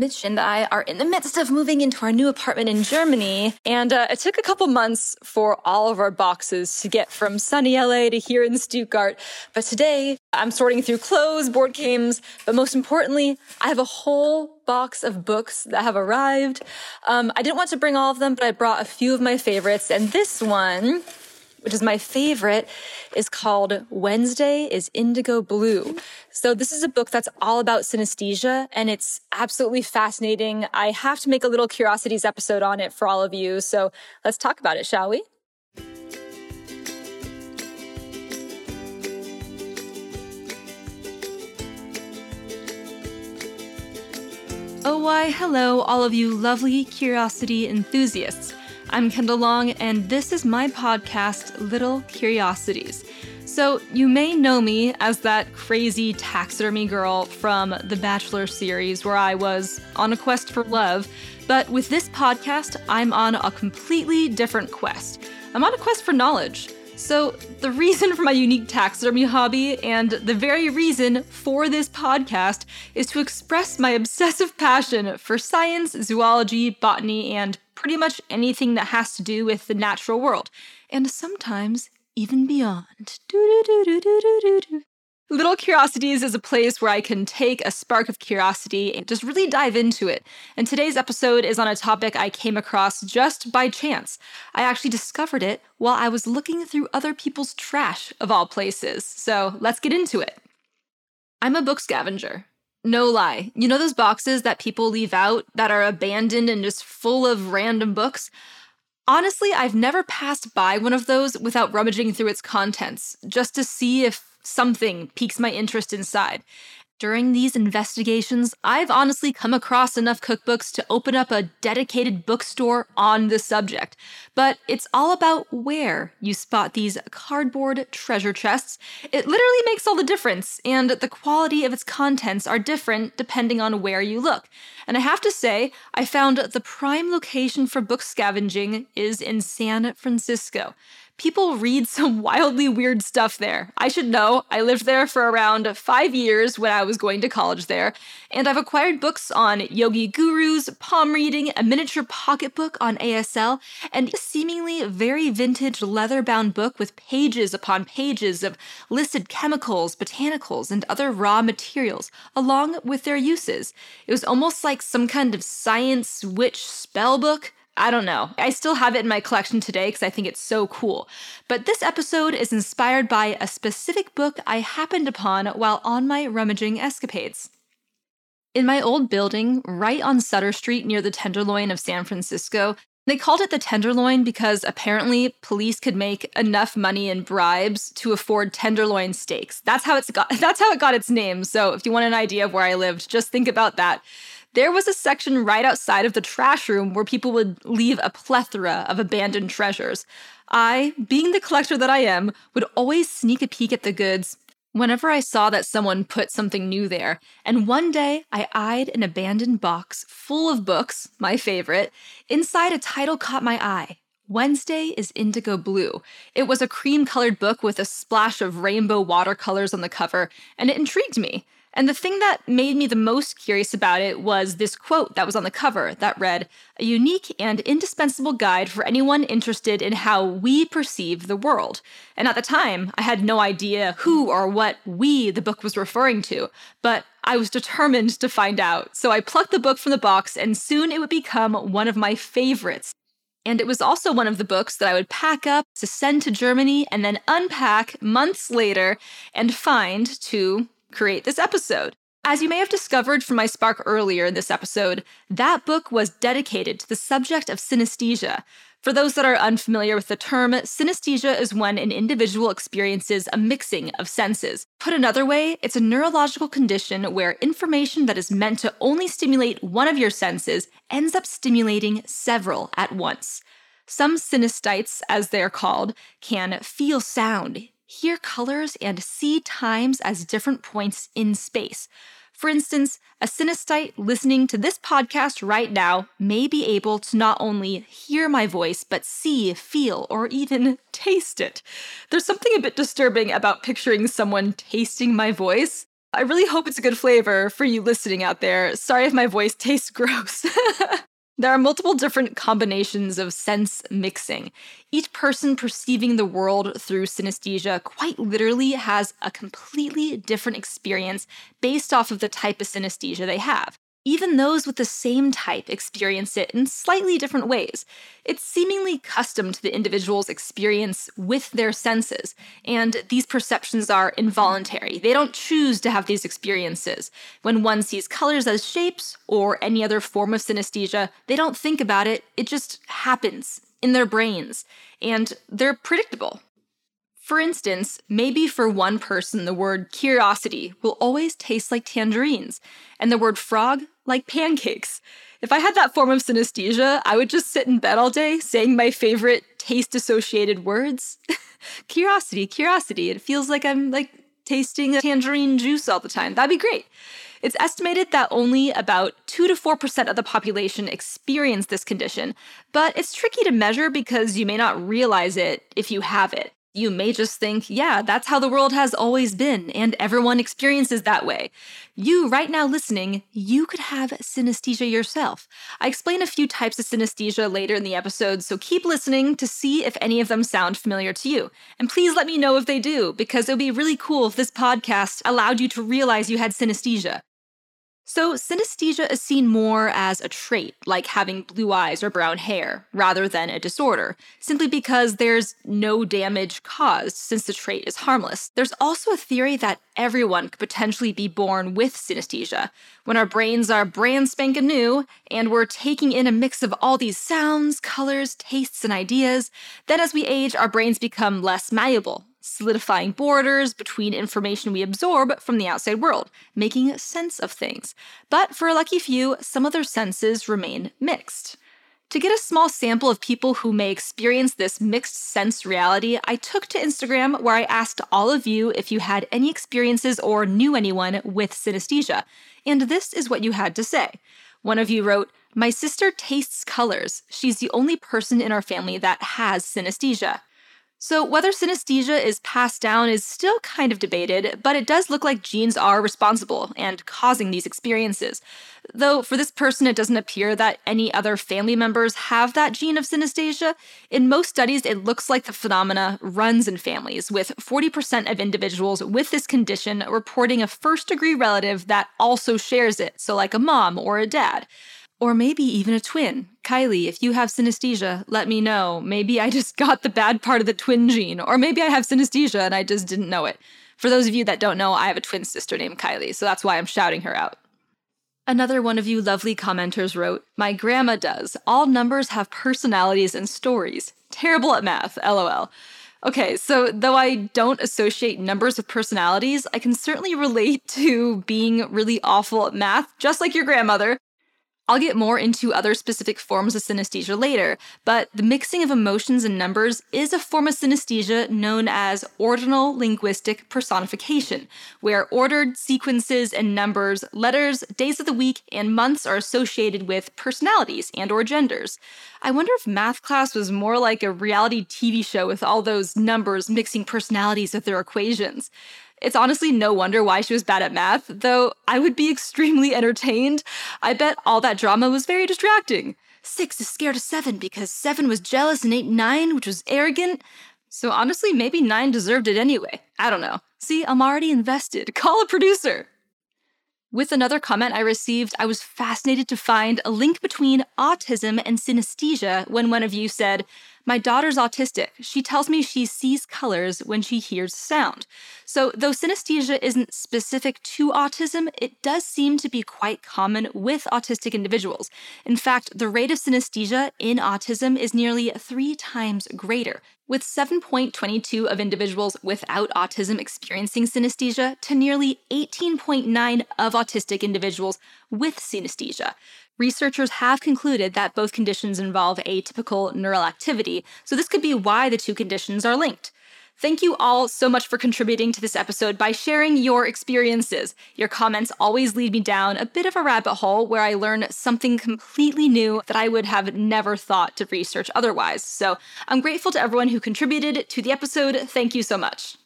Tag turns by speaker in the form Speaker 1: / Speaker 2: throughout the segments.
Speaker 1: Mitch and I are in the midst of moving into our new apartment in Germany, and uh, it took a couple months for all of our boxes to get from sunny LA to here in Stuttgart. But today, I'm sorting through clothes, board games, but most importantly, I have a whole box of books that have arrived. Um, I didn't want to bring all of them, but I brought a few of my favorites, and this one which is my favorite, is called Wednesday is Indigo Blue. So this is a book that's all about synesthesia and it's absolutely fascinating. I have to make a little curiosities episode on it for all of you. So let's talk about it, shall we? Oh, why, hello, all of you lovely curiosity enthusiasts. I'm Kendall Long, and this is my podcast, Little Curiosities. So, you may know me as that crazy taxidermy girl from the Bachelor series where I was on a quest for love, but with this podcast, I'm on a completely different quest. I'm on a quest for knowledge. So, the reason for my unique taxidermy hobby and the very reason for this podcast is to express my obsessive passion for science, zoology, botany, and pretty much anything that has to do with the natural world, and sometimes even beyond. Little Curiosities is a place where I can take a spark of curiosity and just really dive into it. And today's episode is on a topic I came across just by chance. I actually discovered it while I was looking through other people's trash, of all places. So let's get into it. I'm a book scavenger. No lie. You know those boxes that people leave out that are abandoned and just full of random books? Honestly, I've never passed by one of those without rummaging through its contents, just to see if something piques my interest inside. During these investigations, I've honestly come across enough cookbooks to open up a dedicated bookstore on the subject. But it's all about where you spot these cardboard treasure chests. It literally makes all the difference, and the quality of its contents are different depending on where you look. And I have to say, I found the prime location for book scavenging is in San Francisco people read some wildly weird stuff there. I should know. I lived there for around five years when I was going to college there, and I've acquired books on yogi gurus, palm reading, a miniature pocketbook on ASL, and a seemingly very vintage leather bound book with pages upon pages of listed chemicals, botanicals, and other raw materials, along with their uses. It was almost like some kind of science witch spell book I don't know. I still have it in my collection today because I think it's so cool. But this episode is inspired by a specific book I happened upon while on my rummaging escapades. In my old building, right on Sutter Street near the Tenderloin of San Francisco, they called it the Tenderloin because apparently police could make enough money in bribes to afford tenderloin steaks. That's how it's got that's how it got its name. So if you want an idea of where I lived, just think about that there was a section right outside of the trash room where people would leave a plethora of abandoned treasures. I, being the collector that I am, would always sneak a peek at the goods whenever I saw that someone put something new there. And one day I eyed an abandoned box full of books, my favorite. Inside, a title caught my eye. Wednesday is Indigo Blue. It was a cream colored book with a splash of rainbow watercolors on the cover, and it intrigued me. And the thing that made me the most curious about it was this quote that was on the cover that read, A unique and indispensable guide for anyone interested in how we perceive the world. And at the time, I had no idea who or what we the book was referring to, but I was determined to find out. So I plucked the book from the box, and soon it would become one of my favorites. And it was also one of the books that I would pack up to send to Germany and then unpack months later and find to create this episode. As you may have discovered from my spark earlier in this episode, that book was dedicated to the subject of synesthesia. For those that are unfamiliar with the term, synesthesia is when an individual experiences a mixing of senses. Put another way, it's a neurological condition where information that is meant to only stimulate one of your senses ends up stimulating several at once. Some synesthetes, as they're called, can feel sound, hear colors, and see times as different points in space. For instance, a synesthete listening to this podcast right now may be able to not only hear my voice, but see, feel, or even taste it. There's something a bit disturbing about picturing someone tasting my voice. I really hope it's a good flavor for you listening out there. Sorry if my voice tastes gross. There are multiple different combinations of sense mixing. Each person perceiving the world through synesthesia quite literally has a completely different experience based off of the type of synesthesia they have. Even those with the same type experience it in slightly different ways. It's seemingly custom to the individual's experience with their senses, and these perceptions are involuntary. They don't choose to have these experiences. When one sees colors as shapes or any other form of synesthesia, they don't think about it, it just happens in their brains, and they're predictable. For instance, maybe for one person, the word curiosity will always taste like tangerines, and the word frog like pancakes. If I had that form of synesthesia, I would just sit in bed all day saying my favorite taste associated words. curiosity, curiosity. It feels like I'm like tasting a tangerine juice all the time. That'd be great. It's estimated that only about 2 to 4% of the population experience this condition, but it's tricky to measure because you may not realize it if you have it. You may just think, yeah, that's how the world has always been, and everyone experiences that way. You, right now listening, you could have synesthesia yourself. I explain a few types of synesthesia later in the episode, so keep listening to see if any of them sound familiar to you. And please let me know if they do, because it would be really cool if this podcast allowed you to realize you had synesthesia. So, synesthesia is seen more as a trait, like having blue eyes or brown hair, rather than a disorder, simply because there's no damage caused since the trait is harmless. There's also a theory that everyone could potentially be born with synesthesia. When our brains are brand spanking new and we're taking in a mix of all these sounds, colors, tastes, and ideas, then as we age, our brains become less malleable, solidifying borders between information we absorb from the outside world, making sense of things. But for a lucky few, some of their senses remain mixed. To get a small sample of people who may experience this mixed sense reality, I took to Instagram where I asked all of you if you had any experiences or knew anyone with synesthesia. And this is what you had to say. One of you wrote, My sister tastes colors. She's the only person in our family that has synesthesia. So, whether synesthesia is passed down is still kind of debated, but it does look like genes are responsible and causing these experiences. Though for this person, it doesn't appear that any other family members have that gene of synesthesia. In most studies, it looks like the phenomena runs in families, with 40% of individuals with this condition reporting a first degree relative that also shares it, so like a mom or a dad. Or maybe even a twin. Kylie, if you have synesthesia, let me know. Maybe I just got the bad part of the twin gene, or maybe I have synesthesia and I just didn't know it. For those of you that don't know, I have a twin sister named Kylie, so that's why I'm shouting her out. Another one of you lovely commenters wrote, My grandma does. All numbers have personalities and stories. Terrible at math, lol. Okay, so though I don't associate numbers with personalities, I can certainly relate to being really awful at math, just like your grandmother. I'll get more into other specific forms of synesthesia later, but the mixing of emotions and numbers is a form of synesthesia known as ordinal linguistic personification, where ordered sequences and numbers, letters, days of the week, and months are associated with personalities and or genders. I wonder if math class was more like a reality TV show with all those numbers mixing personalities with their equations. It's honestly no wonder why she was bad at math, though I would be extremely entertained. I bet all that drama was very distracting. Six is scared of seven because seven was jealous and ate nine, which was arrogant. So honestly, maybe nine deserved it anyway. I don't know. See, I'm already invested. Call a producer. With another comment I received, I was fascinated to find a link between autism and synesthesia when one of you said, my daughter's autistic. She tells me she sees colors when she hears sound. So, though synesthesia isn't specific to autism, it does seem to be quite common with autistic individuals. In fact, the rate of synesthesia in autism is nearly three times greater, with 7.22 of individuals without autism experiencing synesthesia to nearly 18.9 of autistic individuals with synesthesia. Researchers have concluded that both conditions involve atypical neural activity, so this could be why the two conditions are linked. Thank you all so much for contributing to this episode by sharing your experiences. Your comments always lead me down a bit of a rabbit hole where I learn something completely new that I would have never thought to research otherwise. So I'm grateful to everyone who contributed to the episode. Thank you so much.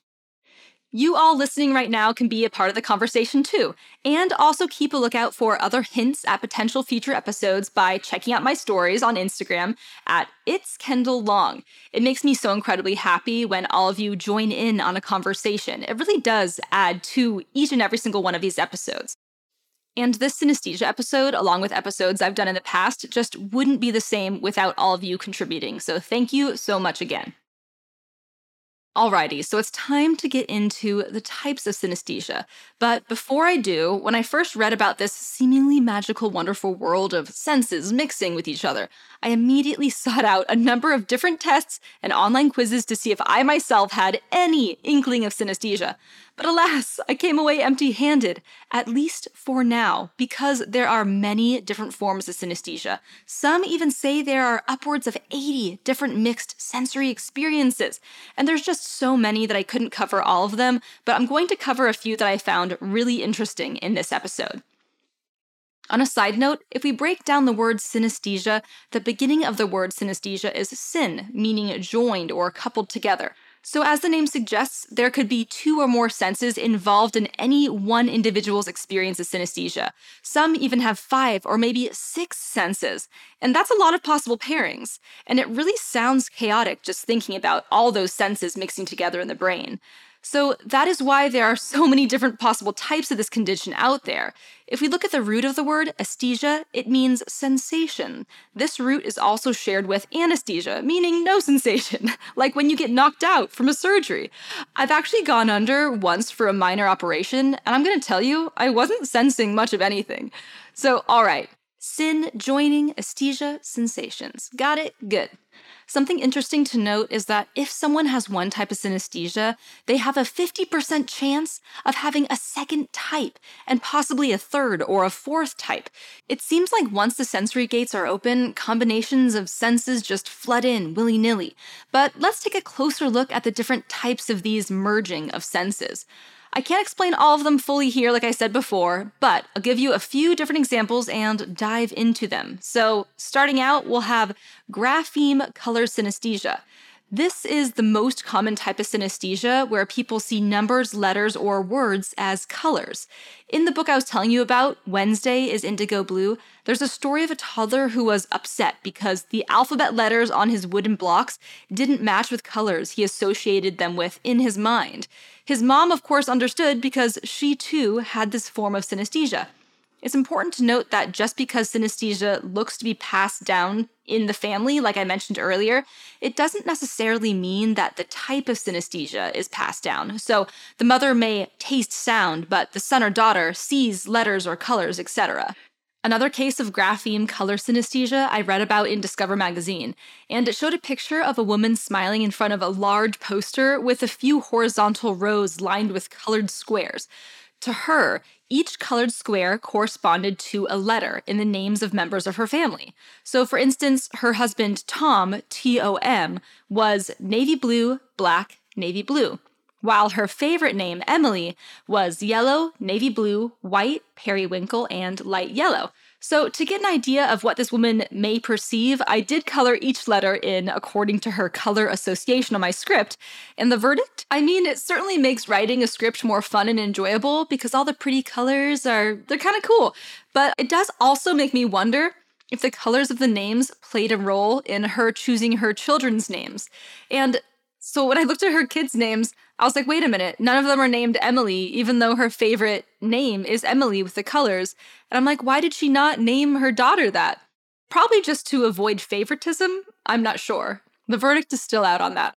Speaker 1: You all listening right now can be a part of the conversation too, and also keep a lookout for other hints at potential future episodes by checking out my stories on Instagram at It's Kendall Long. It makes me so incredibly happy when all of you join in on a conversation. It really does add to each and every single one of these episodes. And this synesthesia episode, along with episodes I've done in the past, just wouldn't be the same without all of you contributing. So thank you so much again. Alrighty, so it's time to get into the types of synesthesia. But before I do, when I first read about this seemingly magical, wonderful world of senses mixing with each other, I immediately sought out a number of different tests and online quizzes to see if I myself had any inkling of synesthesia. But alas, I came away empty handed, at least for now, because there are many different forms of synesthesia. Some even say there are upwards of 80 different mixed sensory experiences. And there's just so many that I couldn't cover all of them, but I'm going to cover a few that I found really interesting in this episode. On a side note, if we break down the word synesthesia, the beginning of the word synesthesia is syn, meaning joined or coupled together. So, as the name suggests, there could be two or more senses involved in any one individual's experience of synesthesia. Some even have five or maybe six senses, and that's a lot of possible pairings. And it really sounds chaotic just thinking about all those senses mixing together in the brain. So that is why there are so many different possible types of this condition out there. If we look at the root of the word, esthesia, it means sensation. This root is also shared with anesthesia, meaning no sensation, like when you get knocked out from a surgery. I've actually gone under once for a minor operation, and I'm gonna tell you, I wasn't sensing much of anything. So, alright, syn, joining, esthesia, sensations. Got it? Good. Something interesting to note is that if someone has one type of synesthesia, they have a 50% chance of having a second type and possibly a third or a fourth type. It seems like once the sensory gates are open, combinations of senses just flood in willy nilly. But let's take a closer look at the different types of these merging of senses. I can't explain all of them fully here, like I said before, but I'll give you a few different examples and dive into them. So, starting out, we'll have grapheme color synesthesia. This is the most common type of synesthesia where people see numbers, letters, or words as colors. In the book I was telling you about, Wednesday is Indigo Blue, there's a story of a toddler who was upset because the alphabet letters on his wooden blocks didn't match with colors he associated them with in his mind. His mom, of course, understood because she too had this form of synesthesia. It's important to note that just because synesthesia looks to be passed down in the family, like I mentioned earlier, it doesn't necessarily mean that the type of synesthesia is passed down. So the mother may taste sound, but the son or daughter sees letters or colors, etc. Another case of grapheme color synesthesia I read about in Discover magazine, and it showed a picture of a woman smiling in front of a large poster with a few horizontal rows lined with colored squares. To her, each colored square corresponded to a letter in the names of members of her family. So, for instance, her husband Tom, T O M, was navy blue, black, navy blue, while her favorite name, Emily, was yellow, navy blue, white, periwinkle, and light yellow. So, to get an idea of what this woman may perceive, I did color each letter in according to her color association on my script. And the verdict? I mean, it certainly makes writing a script more fun and enjoyable because all the pretty colors are, they're kind of cool. But it does also make me wonder if the colors of the names played a role in her choosing her children's names. And so when I looked at her kids' names, I was like, wait a minute, none of them are named Emily, even though her favorite name is Emily with the colors. And I'm like, why did she not name her daughter that? Probably just to avoid favoritism. I'm not sure. The verdict is still out on that.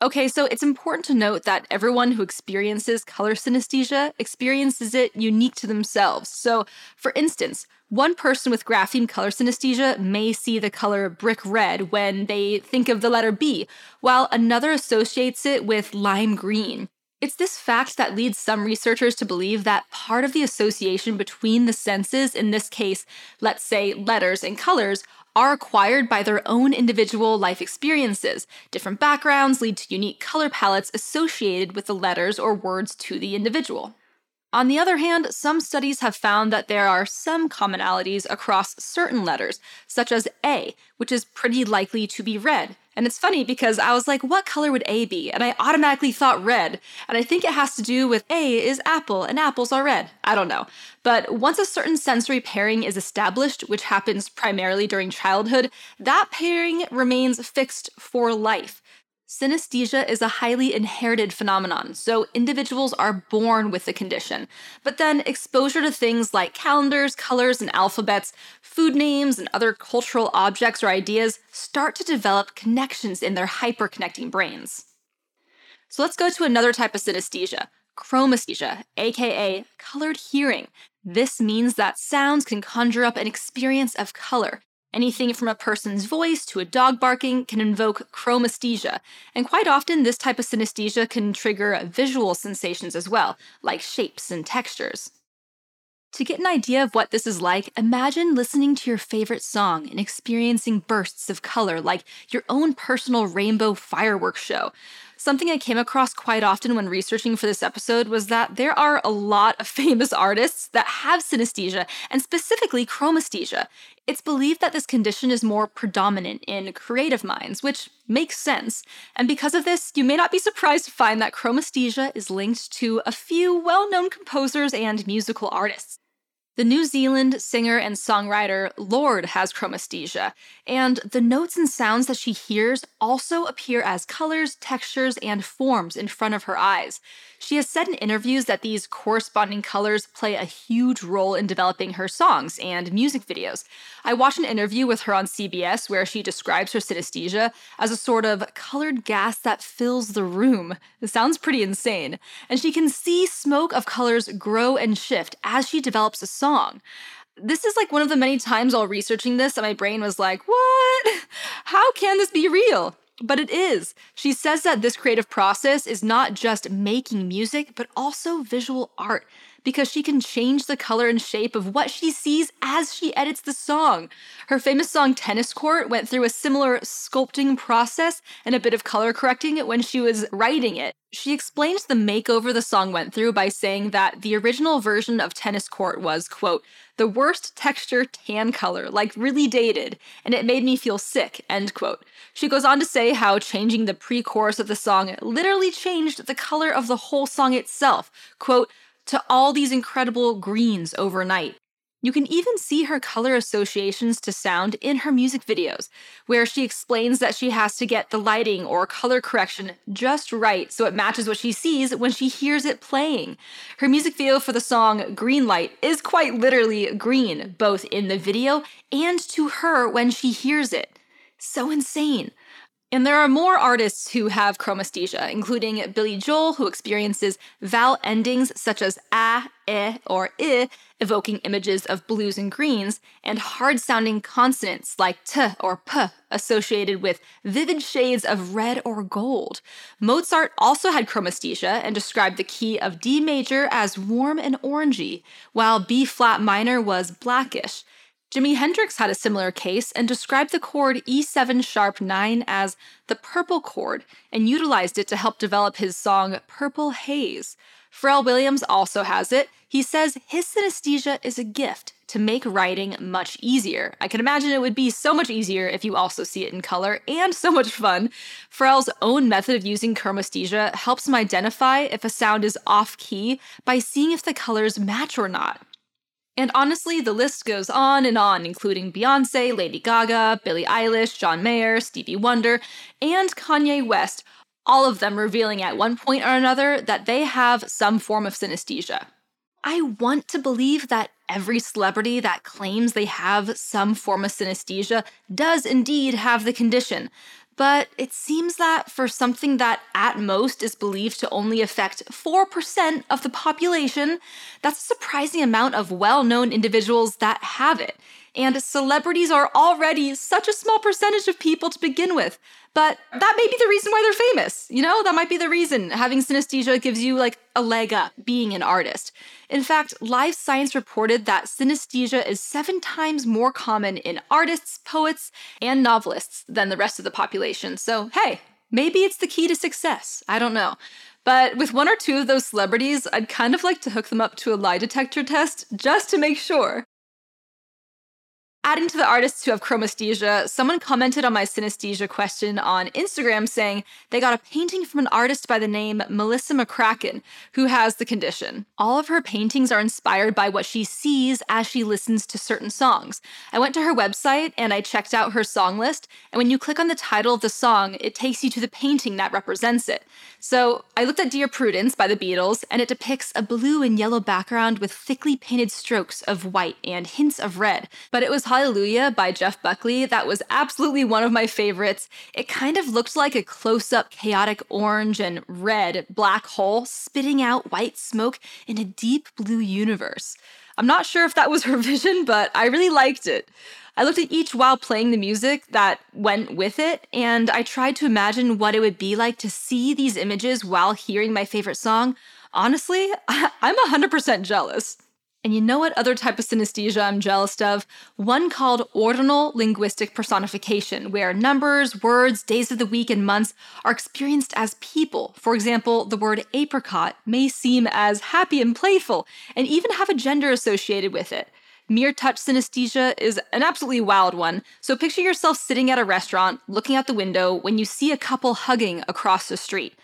Speaker 1: Okay, so it's important to note that everyone who experiences color synesthesia experiences it unique to themselves. So, for instance, one person with grapheme color synesthesia may see the color brick red when they think of the letter B, while another associates it with lime green. It's this fact that leads some researchers to believe that part of the association between the senses, in this case, let's say letters and colors, are acquired by their own individual life experiences. Different backgrounds lead to unique color palettes associated with the letters or words to the individual. On the other hand, some studies have found that there are some commonalities across certain letters, such as A, which is pretty likely to be red, And it's funny because I was like, what color would A be? And I automatically thought red. And I think it has to do with A is apple and apples are red. I don't know. But once a certain sensory pairing is established, which happens primarily during childhood, that pairing remains fixed for life. Synesthesia is a highly inherited phenomenon, so individuals are born with the condition. But then exposure to things like calendars, colors, and alphabets, food names, and other cultural objects or ideas start to develop connections in their hyperconnecting brains. So let's go to another type of synesthesia, chromesthesia, aka colored hearing. This means that sounds can conjure up an experience of color, Anything from a person's voice to a dog barking can invoke chromesthesia, and quite often this type of synesthesia can trigger visual sensations as well, like shapes and textures. To get an idea of what this is like, imagine listening to your favorite song and experiencing bursts of color like your own personal rainbow fireworks show. Something I came across quite often when researching for this episode was that there are a lot of famous artists that have synesthesia, and specifically chromesthesia. It's believed that this condition is more predominant in creative minds, which makes sense. And because of this, you may not be surprised to find that chromesthesia is linked to a few well known composers and musical artists. The New Zealand singer and songwriter Lorde has chromesthesia, and the notes and sounds that she hears also appear as colors, textures, and forms in front of her eyes. She has said in interviews that these corresponding colors play a huge role in developing her songs and music videos. I watched an interview with her on CBS where she describes her synesthesia as a sort of colored gas that fills the room. It sounds pretty insane. And she can see smoke of colors grow and shift as she develops a song this is like one of the many times while researching this that my brain was like, what? How can this be real? But it is. She says that this creative process is not just making music, but also visual art, because she can change the color and shape of what she sees as she edits the song. Her famous song Tennis Court went through a similar sculpting process and a bit of color correcting it when she was writing it. She explains the makeover the song went through by saying that the original version of Tennis Court was, quote, the worst texture tan color, like really dated, and it made me feel sick, end quote. She goes on to say how changing the pre chorus of the song literally changed the color of the whole song itself, quote, to all these incredible greens overnight. You can even see her color associations to sound in her music videos, where she explains that she has to get the lighting or color correction just right so it matches what she sees when she hears it playing. Her music video for the song Green Light is quite literally green, both in the video and to her when she hears it. So insane. And there are more artists who have chromesthesia, including Billy Joel, who experiences vowel endings such as a, e, or i, evoking images of blues and greens, and hard sounding consonants like t or p, associated with vivid shades of red or gold. Mozart also had chromesthesia and described the key of D major as warm and orangey, while B flat minor was blackish. Jimi Hendrix had a similar case and described the chord E7 sharp 9 as the purple chord and utilized it to help develop his song Purple Haze. Pharrell Williams also has it. He says his synesthesia is a gift to make writing much easier. I can imagine it would be so much easier if you also see it in color and so much fun. Pharrell's own method of using chromesthesia helps him identify if a sound is off key by seeing if the colors match or not. And honestly, the list goes on and on, including Beyonce, Lady Gaga, Billie Eilish, John Mayer, Stevie Wonder, and Kanye West, all of them revealing at one point or another that they have some form of synesthesia. I want to believe that every celebrity that claims they have some form of synesthesia does indeed have the condition, but it seems that for something that at most is believed to only affect 4% of the population, that's a surprising amount of well known individuals that have it. And celebrities are already such a small percentage of people to begin with. But that may be the reason why they're famous. You know, that might be the reason. Having synesthesia gives you like a leg up being an artist. In fact, Live Science reported that synesthesia is seven times more common in artists, poets, and novelists than the rest of the population. So, hey, maybe it's the key to success. I don't know. But with one or two of those celebrities, I'd kind of like to hook them up to a lie detector test just to make sure. Adding to the artists who have chromesthesia, someone commented on my synesthesia question on Instagram saying they got a painting from an artist by the name Melissa McCracken, who has the condition. All of her paintings are inspired by what she sees as she listens to certain songs. I went to her website and I checked out her song list, and when you click on the title of the song, it takes you to the painting that represents it. So I looked at Dear Prudence by the Beatles, and it depicts a blue and yellow background with thickly painted strokes of white and hints of red. But it was Hallelujah by Jeff Buckley that was absolutely one of my favorites. It kind of looked like a close up chaotic orange and red black hole spitting out white smoke in a deep blue universe. I'm not sure if that was her vision, but I really liked it. I looked at each while playing the music that went with it, and I tried to imagine what it would be like to see these images while hearing my favorite song. Honestly, I'm 100% jealous. And you know what other type of synesthesia I'm jealous of? One called ordinal linguistic personification, where numbers, words, days of the week, and months are experienced as people. For example, the word apricot may seem as happy and playful, and even have a gender associated with it. Mirror touch synesthesia is an absolutely wild one. So picture yourself sitting at a restaurant, looking out the window when you see a couple hugging across the street.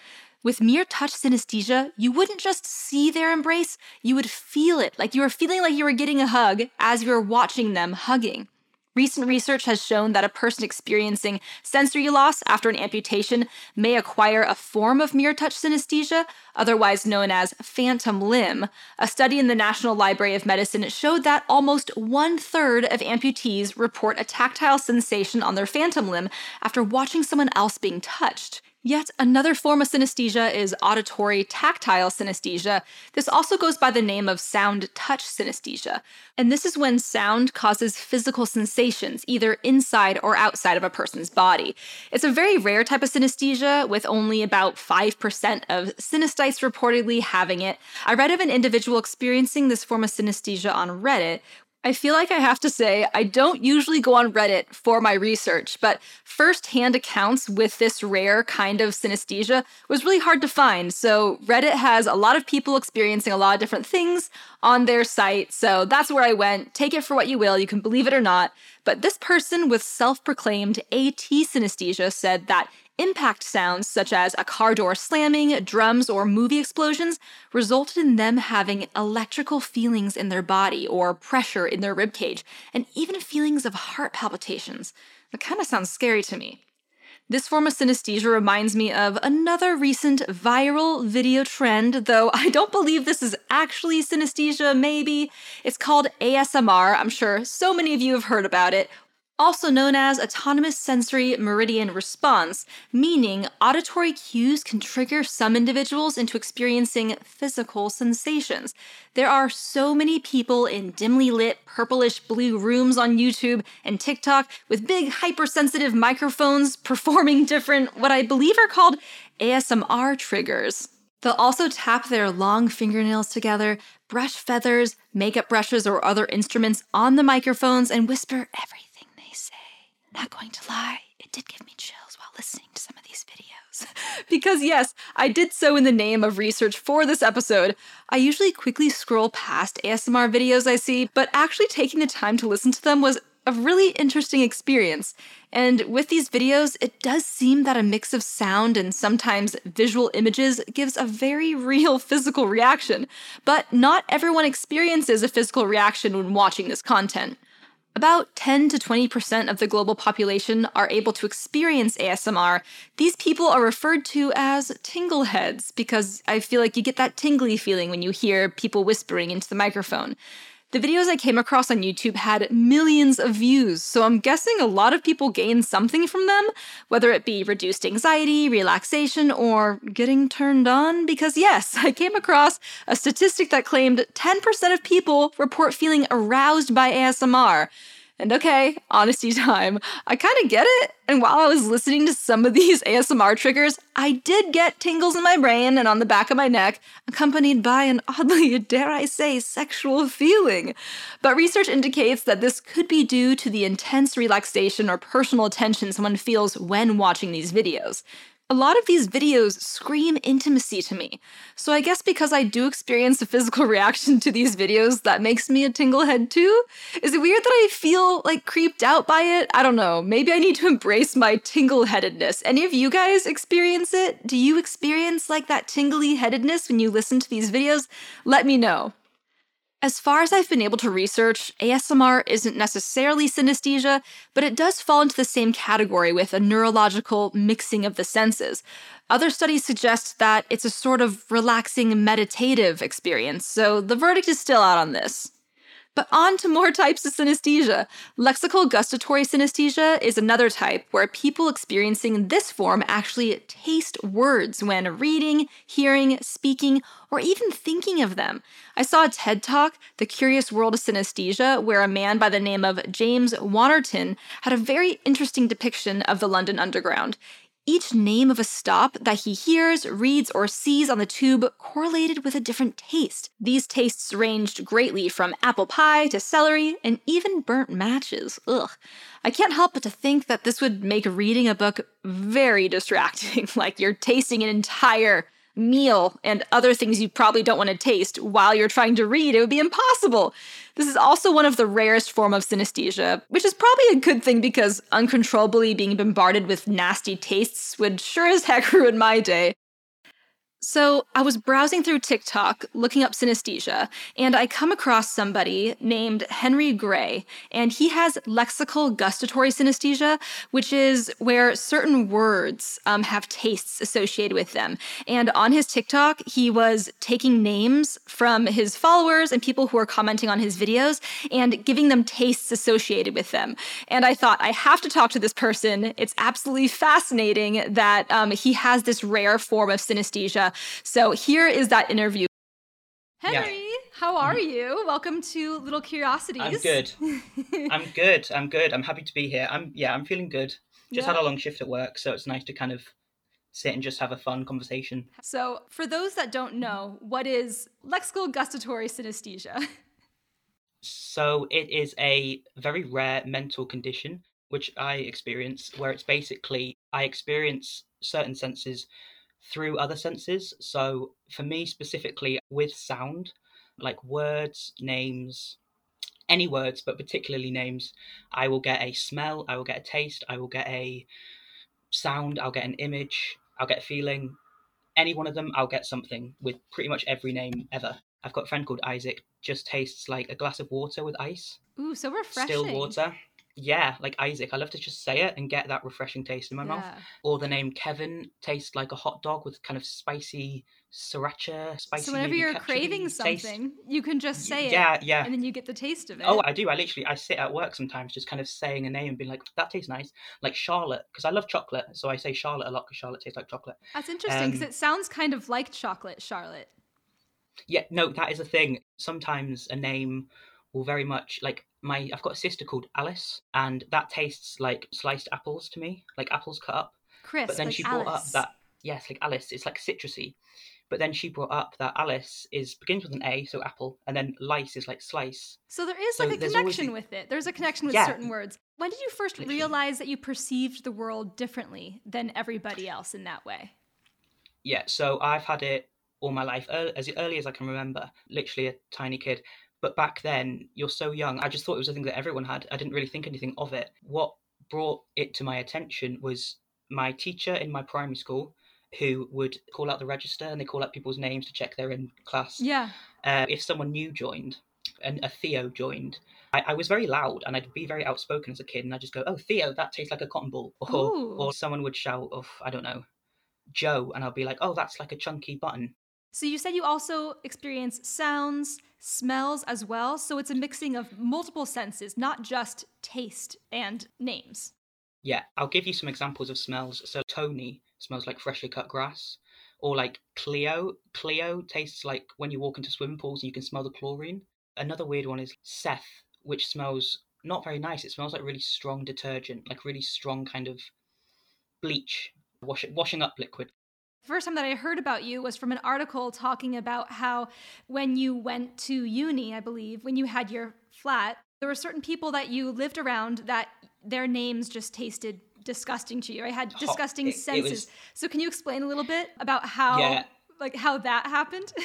Speaker 1: With mirror touch synesthesia, you wouldn't just see their embrace, you would feel it, like you were feeling like you were getting a hug as you were watching them hugging. Recent research has shown that a person experiencing sensory loss after an amputation may acquire a form of mirror touch synesthesia, otherwise known as phantom limb. A study in the National Library of Medicine showed that almost one third of amputees report a tactile sensation on their phantom limb after watching someone else being touched. Yet another form of synesthesia is auditory tactile synesthesia. This also goes by the name of sound touch synesthesia. And this is when sound causes physical sensations, either inside or outside of a person's body. It's a very rare type of synesthesia, with only about 5% of synesthetes reportedly having it. I read of an individual experiencing this form of synesthesia on Reddit, I feel like I have to say, I don't usually go on Reddit for my research, but first-hand accounts with this rare kind of synesthesia was really hard to find. So, Reddit has a lot of people experiencing a lot of different things on their site. So, that's where I went. Take it for what you will, you can believe it or not. But this person with self proclaimed AT synesthesia said that Impact sounds, such as a car door slamming, drums, or movie explosions, resulted in them having electrical feelings in their body or pressure in their ribcage, and even feelings of heart palpitations. That kind of sounds scary to me. This form of synesthesia reminds me of another recent viral video trend, though I don't believe this is actually synesthesia, maybe. It's called ASMR. I'm sure so many of you have heard about it, also known as autonomous sensory meridian response, meaning auditory cues can trigger some individuals into experiencing physical sensations. There are so many people in dimly lit purplish blue rooms on YouTube and TikTok with big hypersensitive microphones performing different, what I believe are called ASMR triggers. They'll also tap their long fingernails together, brush feathers, makeup brushes, or other instruments on the microphones, and whisper everything not going to lie, it did give me chills while listening to some of these videos. because, yes, I did so in the name of research for this episode. I usually quickly scroll past ASMR videos I see, but actually taking the time to listen to them was a really interesting experience. And with these videos, it does seem that a mix of sound and sometimes visual images gives a very real physical reaction. But not everyone experiences a physical reaction when watching this content. About 10 to 20% of the global population are able to experience ASMR. These people are referred to as tingleheads because I feel like you get that tingly feeling when you hear people whispering into the microphone. The videos I came across on YouTube had millions of views, so I'm guessing a lot of people gain something from them, whether it be reduced anxiety, relaxation, or getting turned on. Because, yes, I came across a statistic that claimed 10% of people report feeling aroused by ASMR. And okay, honesty time. I kind of get it. And while I was listening to some of these ASMR triggers, I did get tingles in my brain and on the back of my neck, accompanied by an oddly, dare I say, sexual feeling. But research indicates that this could be due to the intense relaxation or personal attention someone feels when watching these videos. A lot of these videos scream intimacy to me. So I guess because I do experience a physical reaction to these videos, that makes me a tinglehead too? Is it weird that I feel like creeped out by it? I don't know. Maybe I need to embrace my tingleheadedness. Any of you guys experience it? Do you experience like that tingly headedness when you listen to these videos? Let me know. As far as I've been able to research, ASMR isn't necessarily synesthesia, but it does fall into the same category with a neurological mixing of the senses. Other studies suggest that it's a sort of relaxing meditative experience, so the verdict is still out on this. But on to more types of synesthesia. Lexical gustatory synesthesia is another type where people experiencing this form actually taste words when reading, hearing, speaking, or even thinking of them. I saw a TED Talk, The Curious World of Synesthesia, where a man by the name of James Wannerton had a very interesting depiction of the London Underground. Each name of a stop that he hears, reads, or sees on the tube correlated with a different taste. These tastes ranged greatly from apple pie to celery and even burnt matches. Ugh. I can't help but to think that this would make reading a book very distracting, like you're tasting an entire meal and other things you probably don't want to taste while you're trying to read. It would be impossible. This is also one of the rarest form of synesthesia, which is probably a good thing because uncontrollably being bombarded with nasty tastes would sure as heck ruin my day. So, I was browsing through TikTok looking up synesthesia, and I come across somebody named Henry Gray, and he has lexical gustatory synesthesia, which is where certain words um, have tastes associated with them. And on his TikTok, he was taking names from his followers and people who are commenting on his videos and giving them tastes associated with them. And I thought, I have to talk to this person. It's absolutely fascinating that um, he has this rare form of synesthesia so here is that interview. Henry, yeah. how are mm-hmm. you? Welcome to Little Curiosities.
Speaker 2: I'm good. I'm good. I'm good. I'm happy to be here. I'm yeah, I'm feeling good. Just yeah. had a long shift at work, so it's nice to kind of sit and just have a fun conversation.
Speaker 1: So, for those that don't know, what is lexical gustatory synesthesia?
Speaker 2: So, it is a very rare mental condition which I experience where it's basically I experience certain senses through other senses. So for me specifically, with sound, like words, names, any words, but particularly names, I will get a smell, I will get a taste, I will get a sound, I'll get an image, I'll get a feeling. Any one of them, I'll get something with pretty much every name ever. I've got a friend called Isaac, just tastes like a glass of water with ice.
Speaker 1: Ooh, so refreshing.
Speaker 2: Still water yeah, like Isaac. I love to just say it and get that refreshing taste in my yeah. mouth. Or the name Kevin tastes like a hot dog with kind of spicy sriracha, spicy.
Speaker 1: So whenever you're craving something, taste. you can just say
Speaker 2: it. Yeah, yeah.
Speaker 1: And then you get the taste of it.
Speaker 2: Oh, I do. I literally I sit at work sometimes just kind of saying a name and being like, that tastes nice. Like Charlotte, because I love chocolate, so I say Charlotte a lot because Charlotte tastes like chocolate.
Speaker 1: That's interesting because um, it sounds kind of like chocolate, Charlotte.
Speaker 2: Yeah, no, that is a thing. Sometimes a name will very much like my I've got a sister called Alice, and that tastes like sliced apples to me, like apples cut up.
Speaker 1: Crisp,
Speaker 2: but then
Speaker 1: like
Speaker 2: she
Speaker 1: Alice.
Speaker 2: brought up that yes, like Alice, it's like citrusy. But then she brought up that Alice is begins with an A, so apple, and then lice is like slice.
Speaker 1: So there is like a connection with it. There's a connection with yeah. certain words. When did you first Literally. realize that you perceived the world differently than everybody else in that way?
Speaker 2: Yeah, so I've had it all my life, as early as I can remember. Literally a tiny kid. But back then, you're so young. I just thought it was a thing that everyone had. I didn't really think anything of it. What brought it to my attention was my teacher in my primary school who would call out the register and they call out people's names to check they're in class.
Speaker 1: Yeah.
Speaker 2: Uh, if someone new joined and a Theo joined, I, I, was very loud and I'd be very outspoken as a kid and I'd just go, "Oh, Theo, that tastes like a cotton ball," or or someone would shout, "Oh, I don't know, Joe," and I'll be like, "Oh, that's like a chunky button."
Speaker 1: So you said you also experience sounds, smells as well. So it's a mixing of multiple senses, not just taste and names.
Speaker 2: Yeah, I'll give you some examples of smells. So Tony smells like freshly cut grass. Or like Cleo. Cleo tastes like when you walk into swimming pools, you can smell the chlorine. Another weird one is Seth, which smells not very nice. It smells like really strong detergent, like really strong kind of bleach, wash, washing up liquid
Speaker 1: first time that I heard about you was from an article talking about how when you went to uni, I believe, when you had your flat, there were certain people that you lived around that their names just tasted disgusting to you. I had
Speaker 2: oh,
Speaker 1: disgusting
Speaker 2: it- it
Speaker 1: senses.
Speaker 2: was-
Speaker 1: so can you explain a little bit about how
Speaker 2: Yeah.
Speaker 1: like how that happened?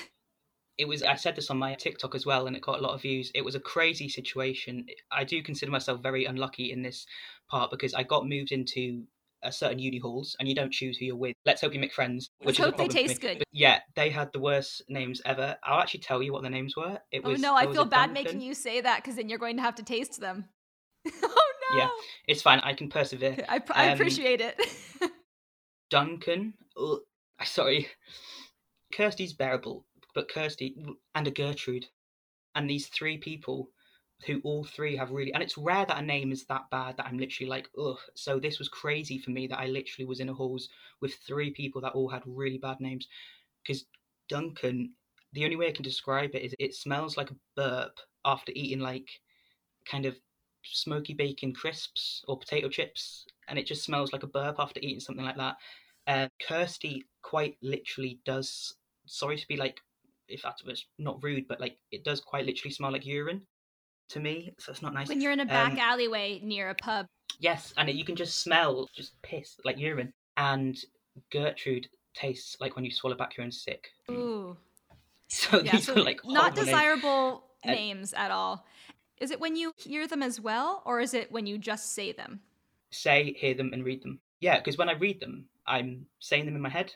Speaker 2: it was i said this on my tiktok as well and it got a lot of views it was a crazy situation i do consider myself very unlucky in this part because i got moved into a certain uni halls and you don't choose who you're with let's hope you make friends
Speaker 1: Let's
Speaker 2: is
Speaker 1: hope they
Speaker 2: problem for me.
Speaker 1: taste good.
Speaker 2: But yeah they had the worst names ever i'll actually tell you what the names were it
Speaker 1: oh
Speaker 2: was
Speaker 1: no, I feel bad
Speaker 2: Duncan.
Speaker 1: making you say that because then you're going to have to taste them. oh no.
Speaker 2: Yeah, it's fine i can persevere
Speaker 1: I, I
Speaker 2: Um,
Speaker 1: appreciate it.
Speaker 2: duncan ugh, sorry kirsty's bearable but kirsty and a gertrude and these three people who all three have really and it's rare that a name is that bad that i'm literally like ugh. So this was crazy for me that i literally was in a halls with three people that all had really bad names. Because duncan the only way i can describe it is it smells like a burp after eating like kind of smoky bacon crisps or potato chips and it just smells like a burp after eating something like that. Uh, kirsty quite literally does sorry to be like if that was not rude but like it does quite literally smell like urine to me so it's not nice
Speaker 1: when you're in a back
Speaker 2: Um,
Speaker 1: alleyway near a pub.
Speaker 2: Yes, and it, you can just smell just piss like urine. And Gertrude tastes like when you swallow back your own sick.
Speaker 1: Ooh.
Speaker 2: So
Speaker 1: Yeah,
Speaker 2: these
Speaker 1: so
Speaker 2: are like
Speaker 1: not
Speaker 2: horrible names.
Speaker 1: desirable
Speaker 2: And-
Speaker 1: names at all. Is it when you hear them as well, or is it when you just say them?
Speaker 2: Say, hear them, and read them. Yeah, because when I read them, I'm saying them in my head.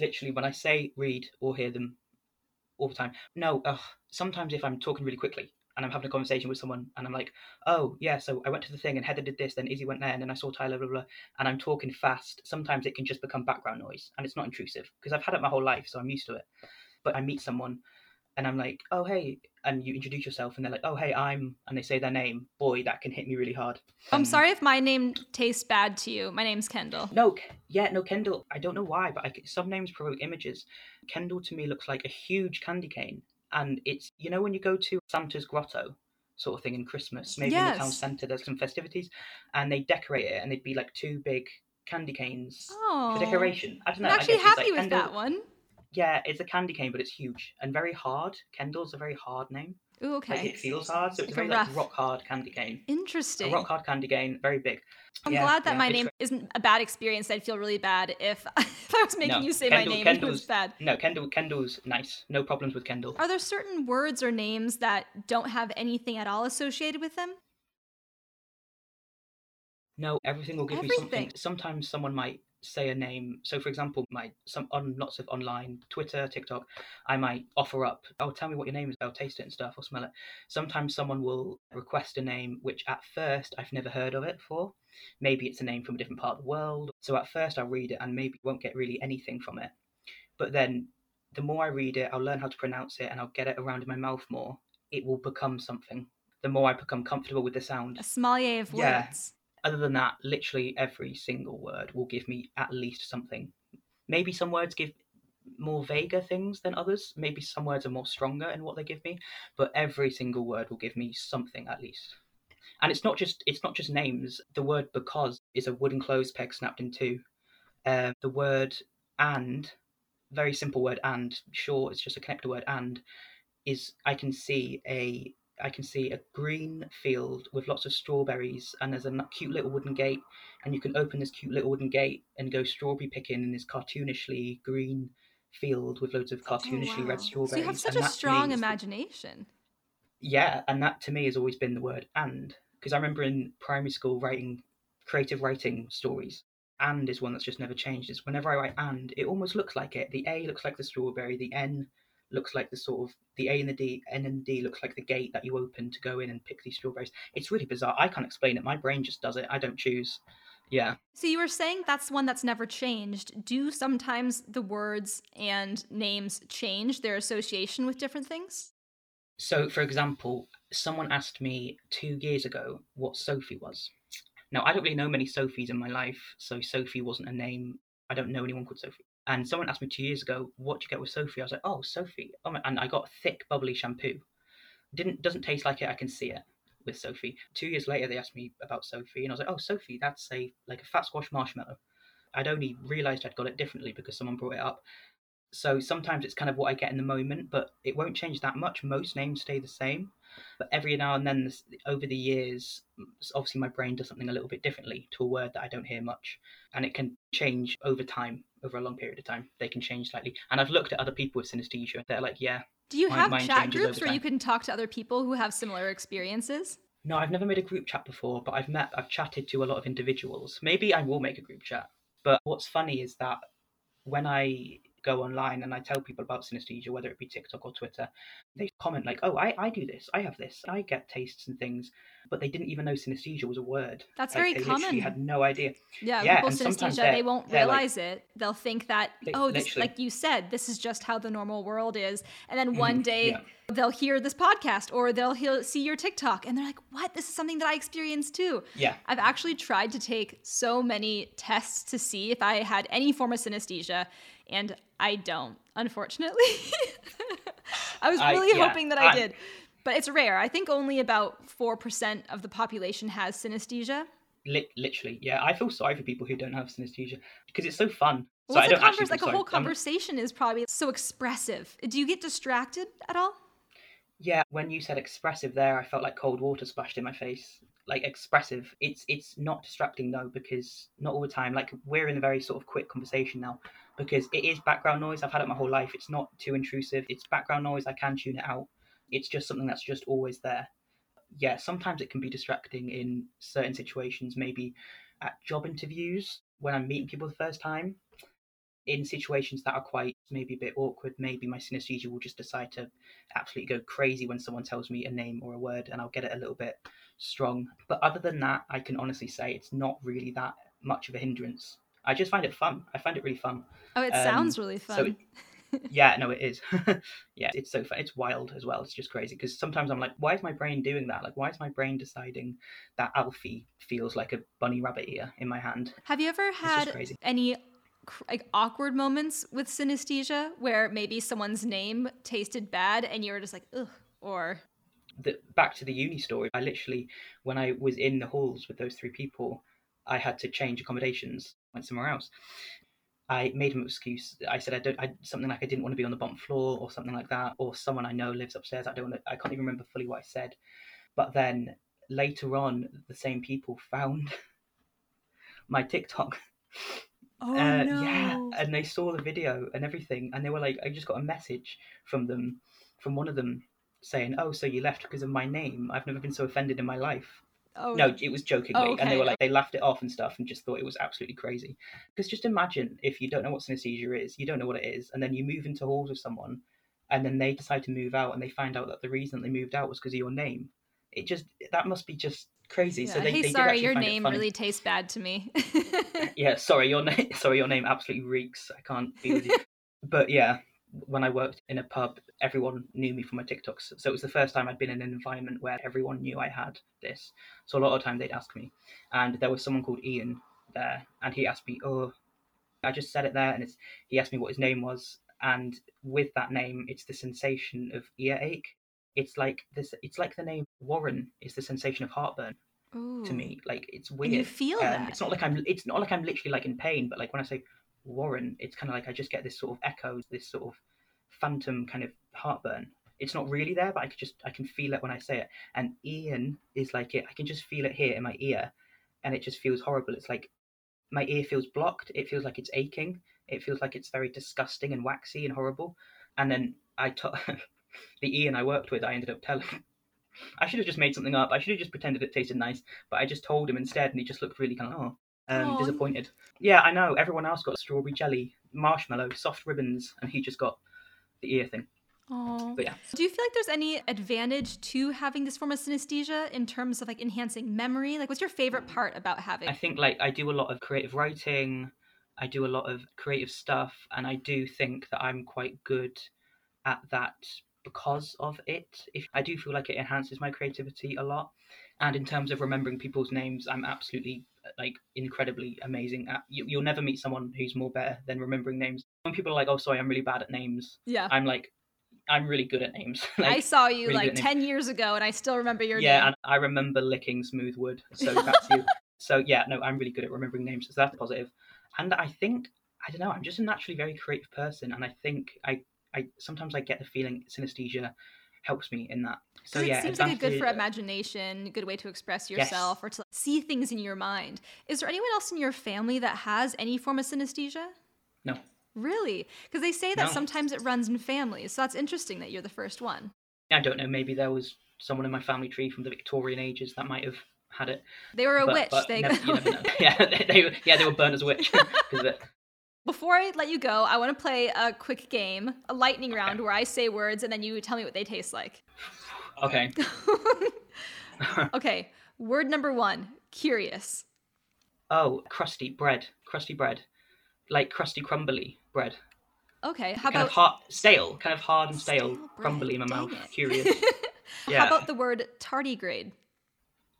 Speaker 2: Literally, when I say, read, or hear them, all the time. No, ugh, sometimes if I'm talking really quickly and I'm having a conversation with someone and I'm like, oh, yeah, so I went to the thing and Heather did this, then Izzy went there, and then I saw Tyler, blah, blah, blah, and I'm talking fast, sometimes it can just become background noise and it's not intrusive because I've had it my whole life, so I'm used to it. But I meet someone and I'm like, oh, hey, and you introduce yourself and they're like, oh, hey, I'm, and they say their name. Boy, that can hit me really hard.
Speaker 1: I'm
Speaker 2: Um,
Speaker 1: sorry if my name tastes bad to you. My name's Kendall.
Speaker 2: no, yeah, no, Kendall. I don't know why, but I, some names provoke images. Kendall to me looks like a huge candy cane, and it's you know when you go to Santa's grotto, sort of thing in Christmas, maybe in the town centre. There's some festivities, and they decorate it, and they'd be like two big candy canes
Speaker 1: Oh,
Speaker 2: for decoration. I don't know.
Speaker 1: I'm actually happy
Speaker 2: like
Speaker 1: with
Speaker 2: Kendall-
Speaker 1: that one.
Speaker 2: Yeah, it's a candy cane, but it's huge and very hard. Kendall's a very hard name.
Speaker 1: Ooh, okay.
Speaker 2: Like it feels hard, so it's
Speaker 1: Like a
Speaker 2: a very like rock hard candy cane.
Speaker 1: Interesting.
Speaker 2: A rock hard candy cane, very big.
Speaker 1: I'm
Speaker 2: Yeah,
Speaker 1: glad that
Speaker 2: yeah,
Speaker 1: my name
Speaker 2: great.
Speaker 1: isn't a bad experience. I'd feel really bad if, if I was making
Speaker 2: No,
Speaker 1: you say
Speaker 2: Kendall-
Speaker 1: my name and it was
Speaker 2: Kendall's-
Speaker 1: bad.
Speaker 2: No, Kendall. Kendall's nice. No problems with Kendall.
Speaker 1: Are there certain words or names that don't have anything at all associated with them?
Speaker 2: No, everything will give me something. Sometimes someone might say a name. So, for example, my some on lots of online Twitter, TikTok, I might offer up. Oh, tell me what your name is. I'll taste it and stuff. I'll smell it. Sometimes someone will request a name which at first I've never heard of it before. Maybe it's a name from a different part of the world. So at first I'll read it and maybe won't get really anything from it. But then the more I read it, I'll learn how to pronounce it and I'll get it around in my mouth more. It will become something. The more I become comfortable with the sound.
Speaker 1: A sommelier of words. Yeah.
Speaker 2: Other than that, literally every single word will give me at least something. Maybe some words give more vaguer things than others. Maybe some words are more stronger in what they give me, but every single word will give me something at least. And it's not just it's not just names. The word because is a wooden clothes peg snapped in two. Um, the word and, very simple word and, sure it's just a connector word and, is I can see a I can see a green field with lots of strawberries, and there's a cute little wooden gate, and you can open this cute little wooden gate and go strawberry picking in this cartoonishly green field with loads of oh, cartoonishly
Speaker 1: Oh, wow.
Speaker 2: red strawberries.
Speaker 1: So you have such
Speaker 2: and
Speaker 1: a
Speaker 2: that to me
Speaker 1: strong
Speaker 2: the-
Speaker 1: imagination.
Speaker 2: yeah, and that to me has always been the word and. Because I remember in primary school writing creative writing stories. And is one that's just never changed. Is whenever I write and, it almost looks like it. The A looks like the strawberry, the N looks like the sort of the A and the D, N and D looks like the gate that you open to go in and pick these strawberries. It's really bizarre. I can't explain it. My brain just does it. I don't choose. Yeah.
Speaker 1: So you were saying that's one that's never changed. Do sometimes the words and names change their association with different things?
Speaker 2: So, for example, someone asked me two years ago what Sophie was. Now, I don't really know many Sophies in my life, so Sophie wasn't a name. I don't know anyone called Sophie. And someone asked me two years ago, "What do you get with Sophie?" I was like, "Oh, Sophie." Oh, and I got thick, bubbly shampoo. Didn't doesn't taste like it. I can see it with Sophie. Two years later, they asked me about Sophie, and I was like, "Oh, Sophie, that's a like a fat squash marshmallow." I'd only realised I'd got it differently because someone brought it up. So sometimes it's kind of what I get in the moment, but it won't change that much. Most names stay the same. But every now and then, this, over the years, obviously my brain does something a little bit differently to a word that I don't hear much, and it can change over time, over a long period of time. They can change slightly. And I've looked at other people with synesthesia. They're like, yeah.
Speaker 1: Do you have chat groups where you can talk to other people who have similar experiences?
Speaker 2: No, I've never made a group chat before, but I've met, I've chatted to a lot of individuals. Maybe I will make a group chat. But what's funny is that when I go online and I tell people about synesthesia, whether it be TikTok or Twitter, they comment like, "Oh, I, I do this. I have this. I get tastes and things," but they didn't even know synesthesia was a word.
Speaker 1: That's
Speaker 2: Like,
Speaker 1: very
Speaker 2: they
Speaker 1: common.
Speaker 2: literally had no idea.
Speaker 1: Yeah,
Speaker 2: Yeah,
Speaker 1: people
Speaker 2: and
Speaker 1: with
Speaker 2: sometimes
Speaker 1: synesthesia, they won't
Speaker 2: they're like-
Speaker 1: realize it. They'll think that,
Speaker 2: They-
Speaker 1: oh, this, like you said, this is just how the normal world is. And then
Speaker 2: Mhm,
Speaker 1: one day
Speaker 2: yeah.
Speaker 1: they'll hear this podcast or they'll hear, see your TikTok and they're like, what? This is something that I experienced too.
Speaker 2: Yeah,
Speaker 1: I've actually tried to take so many tests to see if I had any form of synesthesia, and I don't, unfortunately. I was
Speaker 2: I-
Speaker 1: really
Speaker 2: yeah,
Speaker 1: hoping that I
Speaker 2: I-
Speaker 1: did. But it's rare. I think only about 4% of the population has synesthesia.
Speaker 2: li- literally. Yeah, I feel sorry for people who don't have synesthesia because it's so fun.
Speaker 1: Well,
Speaker 2: so
Speaker 1: it's a
Speaker 2: don't actually
Speaker 1: convers- like a whole conversation is probably so expressive. Do you get distracted at all?
Speaker 2: Yeah, when you said expressive there, I felt like cold water splashed in my face. Like expressive, it's it's not distracting though because not all the time. Like we're in a very sort of quick conversation now because it is background noise. I've had it my whole life. It's not too intrusive. It's background noise. I can tune it out. It's just something that's just always there. Yeah, sometimes it can be distracting in certain situations. Maybe at job interviews when I'm meeting people the first time. In situations that are quite maybe a bit awkward, maybe my synesthesia will just decide to absolutely go crazy when someone tells me a name or a word and I'll get it a little bit strong. But other than that, I can honestly say it's not really that much of a hindrance. I just find it fun. I find it really fun.
Speaker 1: Oh, it
Speaker 2: Um,
Speaker 1: sounds really
Speaker 2: so
Speaker 1: fun.
Speaker 2: Yeah, no, it is. yeah, it's so fun. It's wild as well. It's just crazy because sometimes I'm like, why is my brain doing that? Like, why is my brain deciding that Alfie feels like a bunny rabbit ear in my hand?
Speaker 1: Have you ever had any like awkward moments with synesthesia where maybe someone's name tasted bad and you were just like, ugh, or
Speaker 2: the, back to the uni story, I literally, when I was in the halls with those three people, I had to change accommodations, went somewhere else. I made an excuse. I said I don't, I, something like I didn't want to be on the bottom floor or something like that, or someone I know lives upstairs. I don't want to, I can't even remember fully what I said. But then later on, the same people found my TikTok.
Speaker 1: oh
Speaker 2: Uh, Yeah, and they saw the video and everything, and they were like, I just got a message from them, from one of them, saying, "Oh, so you left because of my name? I've never been so offended in my life."
Speaker 1: Oh
Speaker 2: No, it was jokingly, oh, and they were like, they laughed it off and stuff, and just thought it was absolutely crazy. Because just imagine if you don't know what synesthesia is, you don't know what it is, and then you move into halls with someone, and then they decide to move out, and they find out that the reason they moved out was because of your name. It just that must be just crazy.
Speaker 1: Yeah,
Speaker 2: So they,
Speaker 1: hey,
Speaker 2: they
Speaker 1: sorry, your name really tastes bad to me.
Speaker 2: yeah sorry your name sorry your name absolutely reeks i can't be with you but yeah when i worked in a pub everyone knew me from my tiktoks so it was the first time i'd been in an environment where everyone knew i had this. So a lot of time they'd ask me. And there was someone called ian there and he asked me oh i just said it there and it's he asked me what his name was. And with that name it's the sensation of earache. It's like this it's like the name warren is the sensation of heartburn to me. Like it's
Speaker 1: And
Speaker 2: weird.
Speaker 1: you feel
Speaker 2: um,
Speaker 1: that.
Speaker 2: It's not like I'm. It's not like I'm literally like in pain, but like when I say Warren, it's kind of like I just get this sort of echo, this sort of phantom kind of heartburn. It's not really there, but I could just I can feel it when I say it. And Ian is like it. I can just feel it here in my ear, and it just feels horrible. It's like my ear feels blocked. It feels like it's aching. It feels like it's very disgusting and waxy and horrible. And then I told the Ian I worked with. I ended up telling. I should have just made something up. I should have just pretended it tasted nice, but I just told him instead, and he just looked really kind of oh, um, disappointed. Yeah, I know. Everyone else got strawberry jelly, marshmallow, soft ribbons, and he just got the ear thing.
Speaker 1: Aw.
Speaker 2: But yeah.
Speaker 1: Do you feel like there's any advantage to having this form of synesthesia in terms of like enhancing memory? Like, what's your favorite part about having?
Speaker 2: I think like I do a lot of creative writing, I do a lot of creative stuff, and I do think that I'm quite good at that because of it. If I do feel like it enhances my creativity a lot, and in terms of remembering people's names, I'm absolutely like incredibly amazing at. You, you'll never meet someone who's more better than remembering names. When people are like, "Oh, sorry, I'm really bad at names,"
Speaker 1: yeah.
Speaker 2: I'm like, I'm really good at names.
Speaker 1: I saw you
Speaker 2: really
Speaker 1: like. 10 years ago and I still remember your
Speaker 2: yeah,
Speaker 1: name.
Speaker 2: and I remember licking smooth wood. So that's you. So yeah, no, I'm really good at remembering names. So that's positive. And I think I don't know. I'm just a naturally very creative person, and I think I, I sometimes I get the feeling synesthesia helps me in that. So yeah,
Speaker 1: it seems like a good for imagination, good way to express
Speaker 2: Yes.
Speaker 1: yourself or to see things in your mind. Is there anyone else in your family that has any form of synesthesia?
Speaker 2: No,
Speaker 1: Really? Because they say that
Speaker 2: No.
Speaker 1: sometimes it runs in families. So that's interesting that you're the first one.
Speaker 2: I don't know. Maybe there was someone in my family tree from the Victorian ages that might have had it.
Speaker 1: They were a
Speaker 2: but,
Speaker 1: witch.
Speaker 2: but
Speaker 1: they
Speaker 2: never, you never know. Yeah, they, they, yeah, they were burnt as a witch. Uh, 'cause of it.
Speaker 1: Before I let you go, I want to play a quick game, a lightning round where I say words and then you tell me what they taste like.
Speaker 2: Okay.
Speaker 1: okay, word number one curious.
Speaker 2: Oh, crusty bread. Crusty bread. Like crusty, crumbly bread.
Speaker 1: Okay, how
Speaker 2: kind
Speaker 1: about
Speaker 2: of hard, stale, kind of hard and stale,
Speaker 1: Stale
Speaker 2: crumbly in my
Speaker 1: dang
Speaker 2: mouth.
Speaker 1: it.
Speaker 2: Curious.
Speaker 1: how about the word tardigrade?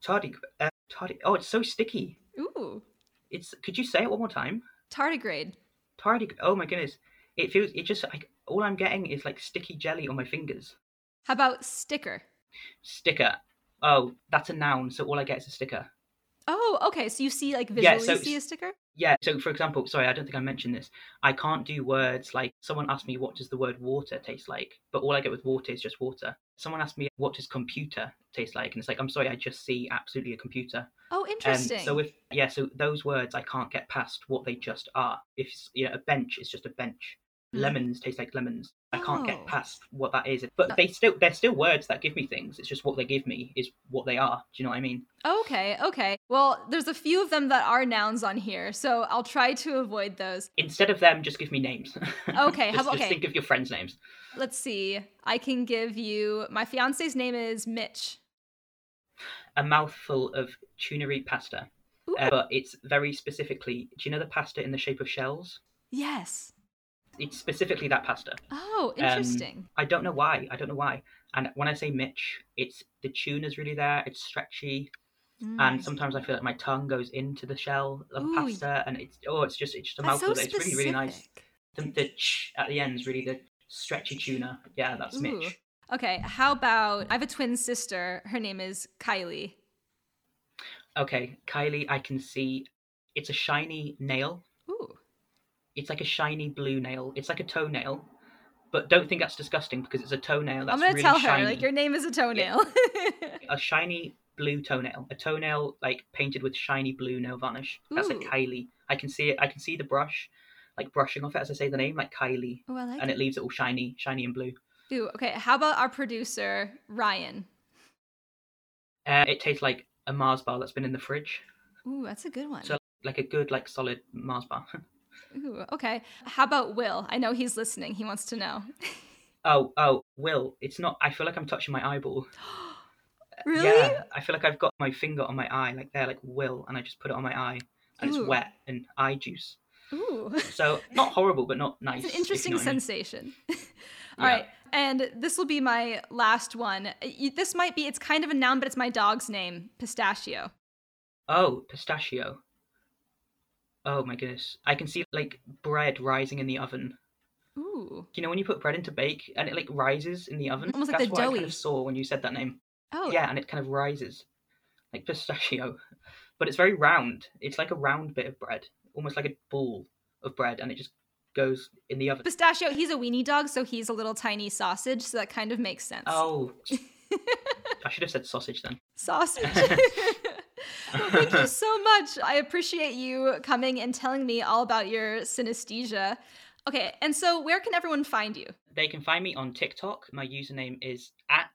Speaker 2: Tardy, uh, tardy. Oh, it's so sticky.
Speaker 1: Ooh,
Speaker 2: It's. Could you say it one more time?
Speaker 1: tardigrade.
Speaker 2: Tardy. Oh my goodness. It feels. It just like all I'm getting is like sticky jelly on my fingers.
Speaker 1: How about sticker?
Speaker 2: Sticker. Oh, that's a noun. So all I get is a sticker.
Speaker 1: Oh, okay. So you see like
Speaker 2: Yeah,
Speaker 1: visually
Speaker 2: so
Speaker 1: see a sticker?
Speaker 2: Yeah. So for example, sorry, I don't think I mentioned this. I can't do words like someone asked me what does the word water taste like, but all I get with water is just water. Someone asked me what does computer taste like, and it's like I'm sorry, I just see absolutely a computer.
Speaker 1: Oh,
Speaker 2: Um,
Speaker 1: interesting.
Speaker 2: so if yeah, so those words I can't get past what they just are. If you know, a bench is just a bench.
Speaker 1: Hmm.
Speaker 2: Lemons taste like lemons. I can't
Speaker 1: Oh.
Speaker 2: get past what that is. But they still they're still words that give me things. It's just what they give me is what they are. Do you know what I mean?
Speaker 1: Okay, okay. Well, there's a few of them that are nouns on here, so I'll try to avoid those.
Speaker 2: Instead of them, just give me names.
Speaker 1: Okay, how
Speaker 2: just,
Speaker 1: about-
Speaker 2: just
Speaker 1: okay.
Speaker 2: think of your friends' names.
Speaker 1: Let's see. I can give you my fiance's name is Mitch.
Speaker 2: A mouthful of tunnery pasta, uh, but it's very specifically. Do you know the pasta in the shape of shells?
Speaker 1: yes.
Speaker 2: It's specifically that pasta.
Speaker 1: Oh,
Speaker 2: Um,
Speaker 1: interesting.
Speaker 2: I don't know why. I don't know why. And when I say Mitch, it's the tuna's really there. It's stretchy,
Speaker 1: Mm.
Speaker 2: and sometimes I feel like my tongue goes into the shell of
Speaker 1: Ooh,
Speaker 2: pasta, and it's oh, it's just it's just a
Speaker 1: That's so
Speaker 2: mouthful. it's really really nice. The, the ch at the end is really the stretchy tuna. Yeah, that's
Speaker 1: Ooh.
Speaker 2: Mitch.
Speaker 1: Okay, how about I have a twin sister. Her name is Kylie.
Speaker 2: Okay, Kylie, I can see. It's a shiny nail.
Speaker 1: Ooh.
Speaker 2: It's like a shiny blue nail. It's like a toenail, but don't think that's disgusting because it's a toenail that's
Speaker 1: I'm gonna
Speaker 2: really
Speaker 1: tell
Speaker 2: shiny.
Speaker 1: her like your name is a toenail.
Speaker 2: a shiny blue toenail, a toenail like painted with shiny blue nail varnish. That's like
Speaker 1: Ooh.
Speaker 2: Kylie. I can see it. I can see the brush, like brushing off it as I say the name, like Kylie,
Speaker 1: oh, I like
Speaker 2: and
Speaker 1: it.
Speaker 2: it leaves it all shiny, shiny and blue.
Speaker 1: Ooh, okay. How about our producer Ryan?
Speaker 2: Uh, it tastes like a Mars bar that's been in the fridge,
Speaker 1: Ooh, that's a good one.
Speaker 2: So- like a good, like solid Mars bar.
Speaker 1: Ooh, okay. How about Will? I know he's listening. He wants to know.
Speaker 2: oh, oh, Will, it's not. I feel like I'm touching my eyeball.
Speaker 1: really?
Speaker 2: Yeah, I feel like I've got my finger on my eye, like there, like Will, and I just put it on my eye, and
Speaker 1: Ooh.
Speaker 2: it's wet and eye juice.
Speaker 1: Ooh.
Speaker 2: So not horrible, but not nice.
Speaker 1: It's an interesting
Speaker 2: what I mean.
Speaker 1: Sensation.
Speaker 2: Yeah.
Speaker 1: All right. And this will be my last one. This might be, it's kind of a noun, but it's my dog's name, Pistachio.
Speaker 2: Oh, pistachio. Oh my goodness. I can see like bread rising in the oven.
Speaker 1: Ooh.
Speaker 2: You know when you put bread into bake and it like rises in the oven?
Speaker 1: Almost like
Speaker 2: That's
Speaker 1: the
Speaker 2: what I kind of saw when you said that name.
Speaker 1: Oh,
Speaker 2: Yeah, and it kind of rises. Like pistachio. But it's very round. It's like a round bit of bread. Almost like a ball of bread and it just goes in the oven.
Speaker 1: Pistachio, he's a weenie dog, so he's a little tiny sausage, so that kind of makes sense.
Speaker 2: Oh. I should have said sausage then.
Speaker 1: Sausage. well, thank you so much. I appreciate you coming and telling me all about your synesthesia. Okay, and so where can everyone find you?
Speaker 2: They can find me on TikTok. My username is at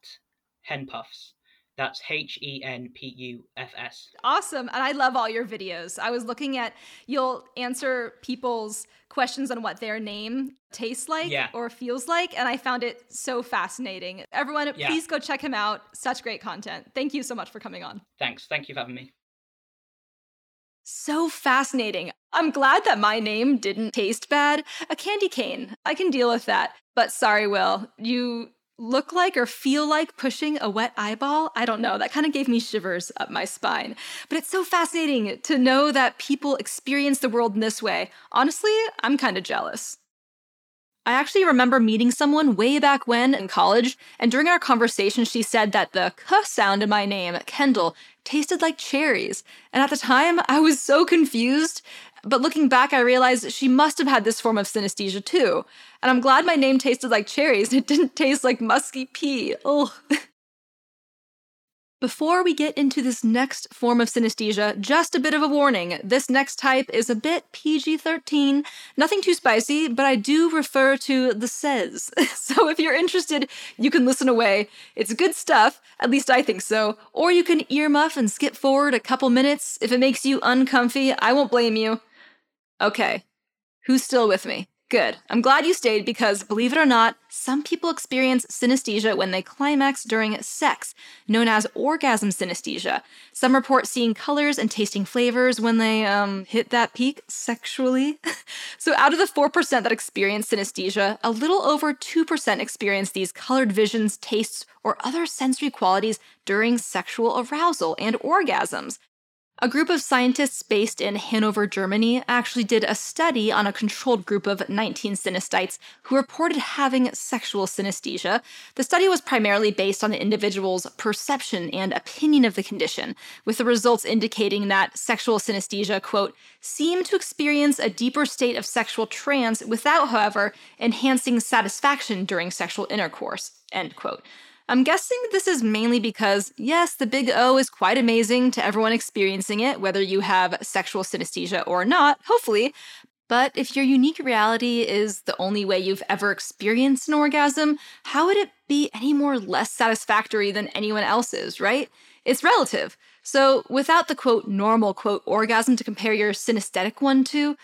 Speaker 2: henpuffs. That's H E N P U F S.
Speaker 1: Awesome. And I love all your videos. I was looking at, you'll answer people's questions on what their name tastes like
Speaker 2: Yeah.
Speaker 1: or feels like. And I found it so fascinating. Everyone,
Speaker 2: Yeah.
Speaker 1: please go check him out. Such great content. Thank you so much for coming on.
Speaker 2: Thanks. Thank you for having me.
Speaker 1: So fascinating. I'm glad that my name didn't taste bad. A candy cane. I can deal with that. But sorry, Will, you look like or feel like pushing a wet eyeball? I don't know. That kind of gave me shivers up my spine. But it's so fascinating to know that people experience the world in this way. Honestly, I'm kind of jealous. I actually remember meeting someone way back when in college, and during our conversation, she said that the k sound in my name, Kendall, tasted like cherries. And at the time, I was so confused. But looking back, I realized she must have had this form of synesthesia too. And I'm glad my name tasted like cherries. It didn't taste like musky pea. Ugh. Before we get into this next form of synesthesia, just a bit of a warning. This next type is a bit PG 13, nothing too spicy, but I do refer to the says. so if you're interested, you can listen away. It's good stuff, at least I think so. Or you can earmuff and skip forward a couple minutes. If it makes you uncomfy, I won't blame you. Okay, who's still with me? Good. I'm glad you stayed because, believe it or not, some people experience synesthesia when they climax during sex, known as orgasm synesthesia. Some report seeing colors and tasting flavors when they um, hit that peak sexually. so, out of the 4% that experience synesthesia, a little over 2% experience these colored visions, tastes, or other sensory qualities during sexual arousal and orgasms. A group of scientists based in Hanover, Germany, actually did a study on a controlled group of 19 synesthetes who reported having sexual synesthesia. The study was primarily based on the individual's perception and opinion of the condition, with the results indicating that sexual synesthesia, quote, seemed to experience a deeper state of sexual trance without, however, enhancing satisfaction during sexual intercourse, end quote. I'm guessing this is mainly because, yes, the big O is quite amazing to everyone experiencing it, whether you have sexual synesthesia or not, hopefully. But if your unique reality is the only way you've ever experienced an orgasm, how would it be any more less satisfactory than anyone else's, right? It's relative. So, without the quote normal quote orgasm to compare your synesthetic one to,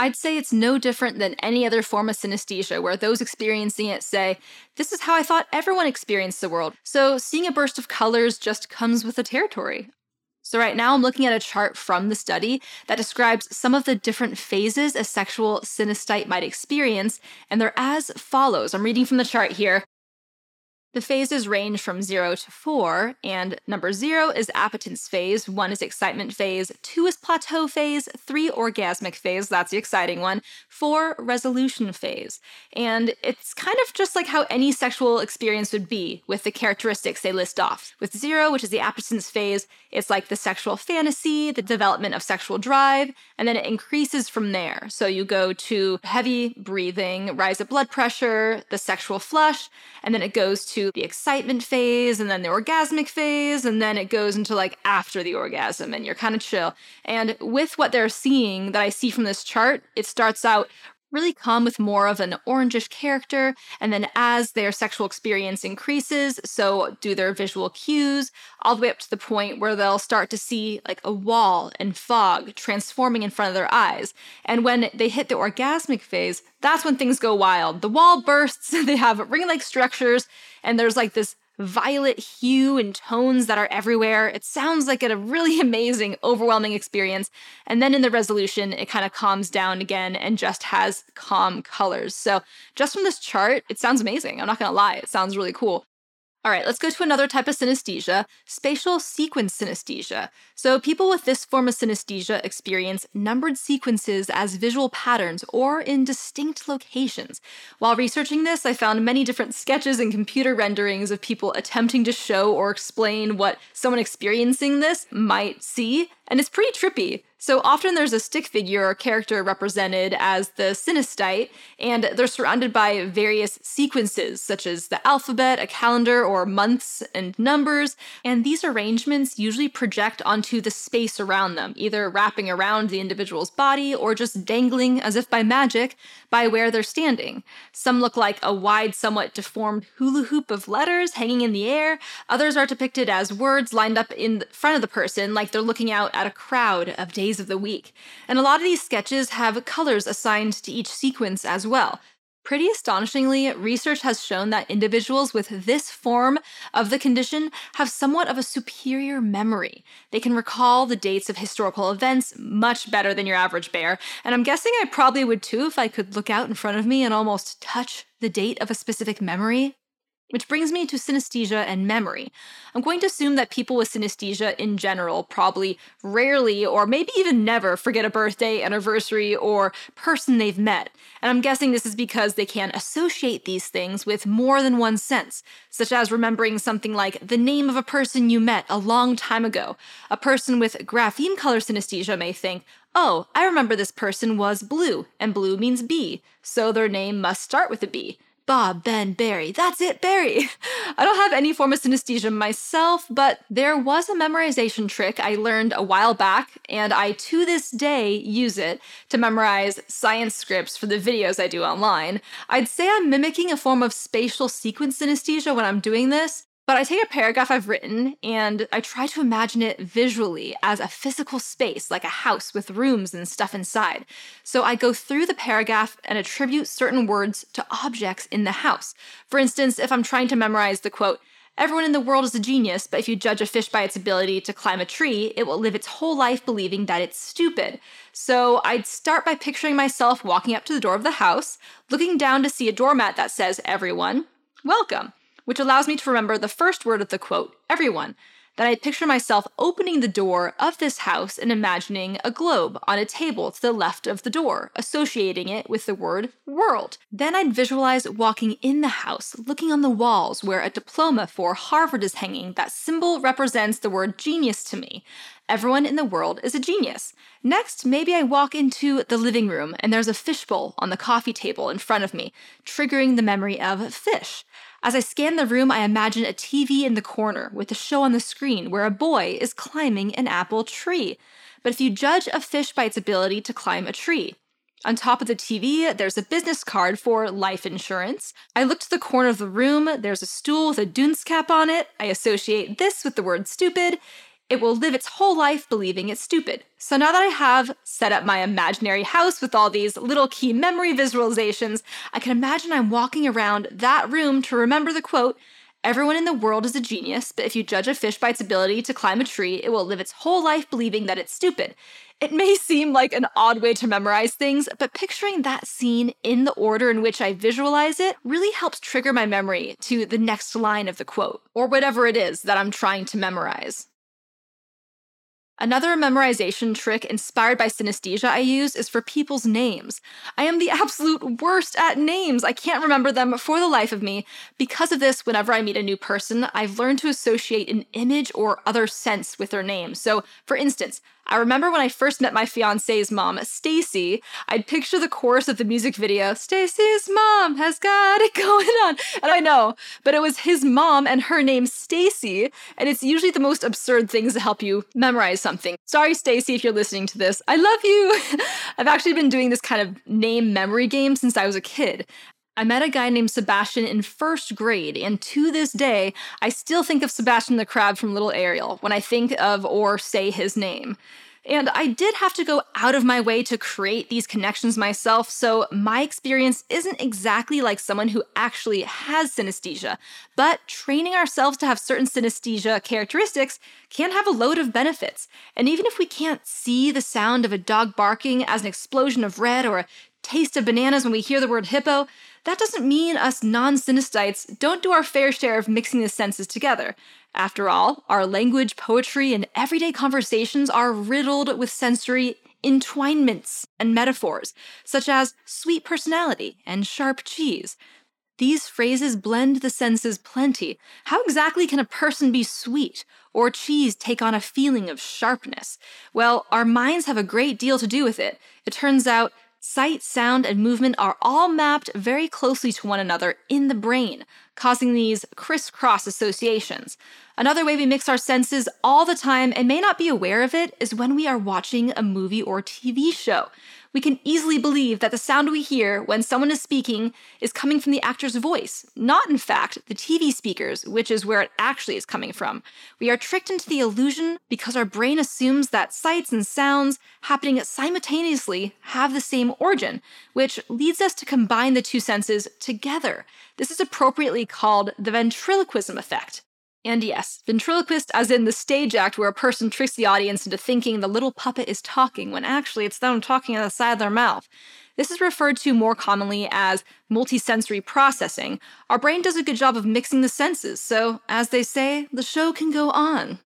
Speaker 1: I'd say it's no different than any other form of synesthesia where those experiencing it say, This is how I thought everyone experienced the world. So seeing a burst of colors just comes with the territory. So, right now, I'm looking at a chart from the study that describes some of the different phases a sexual synesthete might experience, and they're as follows. I'm reading from the chart here. The phases range from 0 to 4, and number 0 is appetence phase, 1 is excitement phase, 2 is plateau phase, 3 orgasmic phase, that's the exciting one, 4 resolution phase. And it's kind of just like how any sexual experience would be with the characteristics they list off. With 0, which is the appetence phase, it's like the sexual fantasy, the development of sexual drive, and then it increases from there. So you go to heavy breathing, rise of blood pressure, the sexual flush, and then it goes to the excitement phase and then the orgasmic phase, and then it goes into like after the orgasm, and you're kind of chill. And with what they're seeing that I see from this chart, it starts out really come with more of an orangish character. And then as their sexual experience increases, so do their visual cues, all the way up to the point where they'll start to see like a wall and fog transforming in front of their eyes. And when they hit the orgasmic phase, that's when things go wild. The wall bursts, they have ring like structures, and there's like this violet hue and tones that are everywhere. It sounds like a really amazing, overwhelming experience. And then in the resolution, it kind of calms down again and just has calm colors. So, just from this chart, it sounds amazing. I'm not gonna lie, it sounds really cool. All right, let's go to another type of synesthesia, spatial sequence synesthesia. So, people with this form of synesthesia experience numbered sequences as visual patterns or in distinct locations. While researching this, I found many different sketches and computer renderings of people attempting to show or explain what someone experiencing this might see, and it's pretty trippy. So often there's a stick figure or character represented as the synesthete, and they're surrounded by various sequences, such as the alphabet, a calendar, or months and numbers. And these arrangements usually project onto the space around them, either wrapping around the individual's body or just dangling as if by magic by where they're standing. Some look like a wide, somewhat deformed hula hoop of letters hanging in the air. Others are depicted as words lined up in front of the person, like they're looking out at a crowd of days of the week. And a lot of these sketches have colors assigned to each sequence as well. Pretty astonishingly, research has shown that individuals with this form of the condition have somewhat of a superior memory. They can recall the dates of historical events much better than your average bear, and I'm guessing I probably would too if I could look out in front of me and almost touch the date of a specific memory. Which brings me to synesthesia and memory. I'm going to assume that people with synesthesia in general probably rarely or maybe even never forget a birthday, anniversary, or person they've met. And I'm guessing this is because they can associate these things with more than one sense, such as remembering something like the name of a person you met a long time ago. A person with grapheme color synesthesia may think, oh, I remember this person was blue, and blue means bee, so their name must start with a B. Bob, Ben, Barry. That's it, Barry. I don't have any form of synesthesia myself, but there was a memorization trick I learned a while back, and I to this day use it to memorize science scripts for the videos I do online. I'd say I'm mimicking a form of spatial sequence synesthesia when I'm doing this, but I take a paragraph I've written and I try to imagine it visually as a physical space, like a house with rooms and stuff inside. So I go through the paragraph and attribute certain words to objects in the house. For instance, if I'm trying to memorize the quote, Everyone in the world is a genius, but if you judge a fish by its ability to climb a tree, it will live its whole life believing that it's stupid. So I'd start by picturing myself walking up to the door of the house, looking down to see a doormat that says, Everyone, welcome which allows me to remember the first word of the quote, everyone. that I picture myself opening the door of this house and imagining a globe on a table to the left of the door, associating it with the word world. Then I'd visualize walking in the house, looking on the walls where a diploma for Harvard is hanging. That symbol represents the word genius to me. Everyone in the world is a genius. Next, maybe I walk into the living room and there's a fishbowl on the coffee table in front of me, triggering the memory of fish. As I scan the room, I imagine a TV in the corner with a show on the screen where a boy is climbing an apple tree. But if you judge a fish by its ability to climb a tree, on top of the TV, there's a business card for life insurance. I look to the corner of the room, there's a stool with a dunce cap on it. I associate this with the word stupid. It will live its whole life believing it's stupid. So now that I have set up my imaginary house with all these little key memory visualizations, I can imagine I'm walking around that room to remember the quote Everyone in the world is a genius, but if you judge a fish by its ability to climb a tree, it will live its whole life believing that it's stupid. It may seem like an odd way to memorize things, but picturing that scene in the order in which I visualize it really helps trigger my memory to the next line of the quote, or whatever it is that I'm trying to memorize. Another memorization trick inspired by synesthesia I use is for people's names. I am the absolute worst at names. I can't remember them for the life of me. Because of this, whenever I meet a new person, I've learned to associate an image or other sense with their name. So, for instance, I remember when I first met my fiance's mom, Stacy, I'd picture the chorus of the music video, Stacy's mom has got it going on. And I know, but it was his mom and her name Stacy, and it's usually the most absurd things to help you memorize something. Sorry Stacy if you're listening to this. I love you. I've actually been doing this kind of name memory game since I was a kid. I met a guy named Sebastian in first grade, and to this day, I still think of Sebastian the Crab from Little Ariel when I think of or say his name. And I did have to go out of my way to create these connections myself, so my experience isn't exactly like someone who actually has synesthesia. But training ourselves to have certain synesthesia characteristics can have a load of benefits. And even if we can't see the sound of a dog barking as an explosion of red or a taste of bananas when we hear the word hippo, that doesn't mean us non synesthetes don't do our fair share of mixing the senses together. After all, our language, poetry, and everyday conversations are riddled with sensory entwinements and metaphors, such as sweet personality and sharp cheese. These phrases blend the senses plenty. How exactly can a person be sweet or cheese take on a feeling of sharpness? Well, our minds have a great deal to do with it. It turns out Sight, sound, and movement are all mapped very closely to one another in the brain, causing these crisscross associations. Another way we mix our senses all the time and may not be aware of it is when we are watching a movie or TV show we can easily believe that the sound we hear when someone is speaking is coming from the actor's voice, not in fact the TV speakers, which is where it actually is coming from. We are tricked into the illusion because our brain assumes that sights and sounds happening simultaneously have the same origin, which leads us to combine the two senses together. This is appropriately called the ventriloquism effect. And yes, ventriloquist as in the stage act where a person tricks the audience into thinking the little puppet is talking when actually it's them talking out the side of their mouth. This is referred to more commonly as multisensory processing. Our brain does a good job of mixing the senses, so as they say, the show can go on.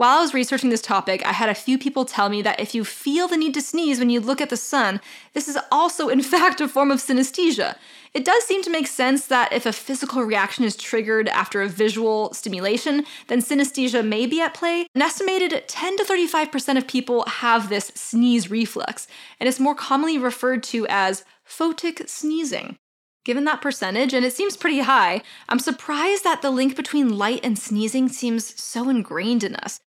Speaker 1: While I was researching this topic, I had a few people tell me that if you feel the need to sneeze when you look at the sun, this is also, in fact, a form of synesthesia. It does seem to make sense that if a physical reaction is triggered after a visual stimulation, then synesthesia may be at play. An estimated 10 to 35% of people have this sneeze reflex, and it's more commonly referred to as photic sneezing. Given that percentage, and it seems pretty high, I'm surprised that the link between light and sneezing seems so ingrained in us.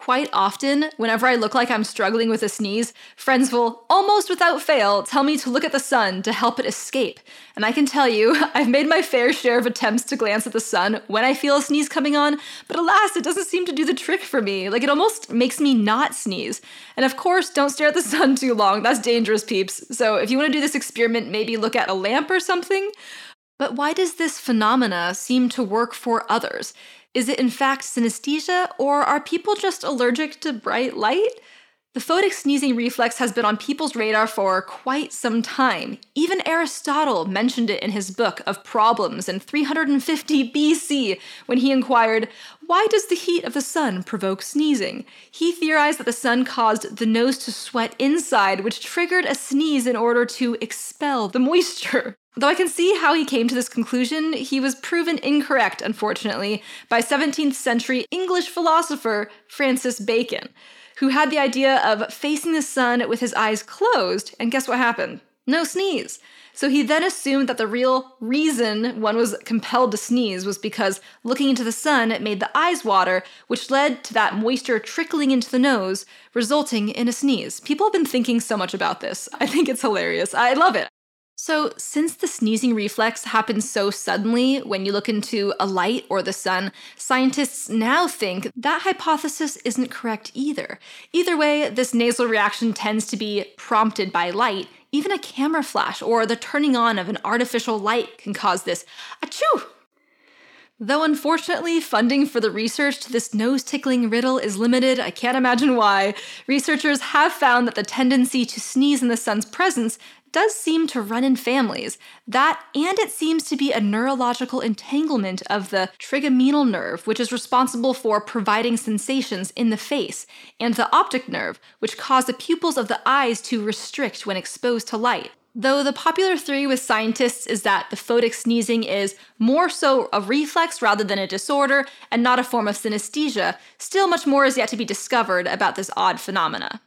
Speaker 1: Quite often, whenever I look like I'm struggling with a sneeze, friends will, almost without fail, tell me to look at the sun to help it escape. And I can tell you, I've made my fair share of attempts to glance at the sun when I feel a sneeze coming on, but alas, it doesn't seem to do the trick for me. Like, it almost makes me not sneeze. And of course, don't stare at the sun too long, that's dangerous, peeps. So if you want to do this experiment, maybe look at a lamp or something. But why does this phenomena seem to work for others? Is it in fact synesthesia, or are people just allergic to bright light? The photic sneezing reflex has been on people's radar for quite some time. Even Aristotle mentioned it in his book of Problems in 350 BC when he inquired, Why does the heat of the sun provoke sneezing? He theorized that the sun caused the nose to sweat inside, which triggered a sneeze in order to expel the moisture. Though I can see how he came to this conclusion, he was proven incorrect, unfortunately, by 17th century English philosopher Francis Bacon, who had the idea of facing the sun with his eyes closed, and guess what happened? No sneeze. So he then assumed that the real reason one was compelled to sneeze was because looking into the sun made the eyes water, which led to that moisture trickling into the nose, resulting in a sneeze. People have been thinking so much about this. I think it's hilarious. I love it. So, since the sneezing reflex happens so suddenly when you look into a light or the sun, scientists now think that hypothesis isn't correct either. Either way, this nasal reaction tends to be prompted by light. Even a camera flash or the turning on of an artificial light can cause this achoo Though unfortunately, funding for the research to this nose tickling riddle is limited, I can't imagine why, researchers have found that the tendency to sneeze in the sun's presence does seem to run in families. That, and it seems to be a neurological entanglement of the trigeminal nerve, which is responsible for providing sensations in the face, and the optic nerve, which cause the pupils of the eyes to restrict when exposed to light. Though the popular theory with scientists is that the photic sneezing is more so a reflex rather than a disorder and not a form of synesthesia, still much more is yet to be discovered about this odd phenomena.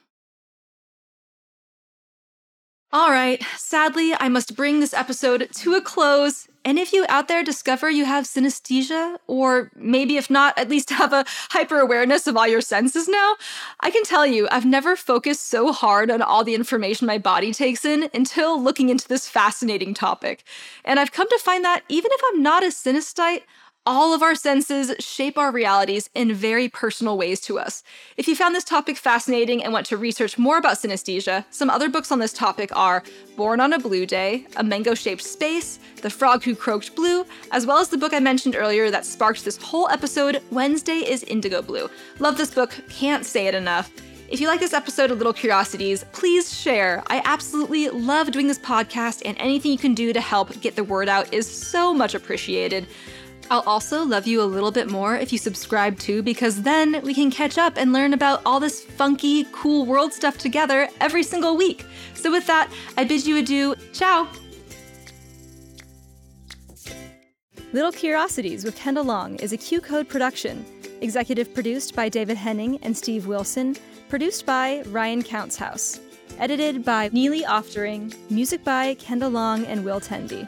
Speaker 1: All right, sadly, I must bring this episode to a close. And if you out there discover you have synesthesia, or maybe if not, at least have a hyper awareness of all your senses now, I can tell you I've never focused so hard on all the information my body takes in until looking into this fascinating topic. And I've come to find that even if I'm not a synesthete, all of our senses shape our realities in very personal ways to us. If you found this topic fascinating and want to research more about synesthesia, some other books on this topic are Born on a Blue Day, A Mango Shaped Space, The Frog Who Croaked Blue, as well as the book I mentioned earlier that sparked this whole episode, Wednesday is Indigo Blue. Love this book, can't say it enough. If you like this episode of Little Curiosities, please share. I absolutely love doing this podcast, and anything you can do to help get the word out is so much appreciated. I'll also love you a little bit more if you subscribe too, because then we can catch up and learn about all this funky, cool world stuff together every single week. So, with that, I bid you adieu. Ciao! Little Curiosities with Kendall Long is a QCODE production. Executive produced by David Henning and Steve Wilson. Produced by Ryan Countshouse. Edited by Neely Oftering. Music by Kendall Long and Will Tenby.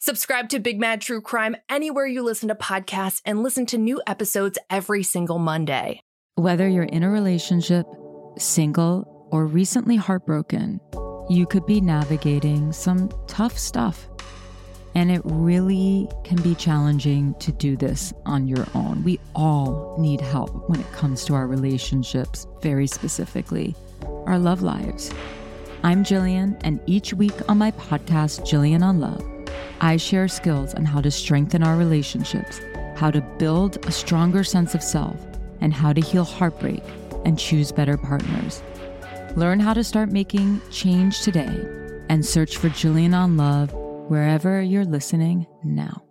Speaker 3: Subscribe to Big Mad True Crime anywhere you listen to podcasts and listen to new episodes every single Monday.
Speaker 4: Whether you're in a relationship, single, or recently heartbroken, you could be navigating some tough stuff. And it really can be challenging to do this on your own. We all need help when it comes to our relationships, very specifically, our love lives. I'm Jillian, and each week on my podcast, Jillian on Love, I share skills on how to strengthen our relationships, how to build a stronger sense of self, and how to heal heartbreak and choose better partners. Learn how to start making change today and search for Jillian on Love wherever you're listening now.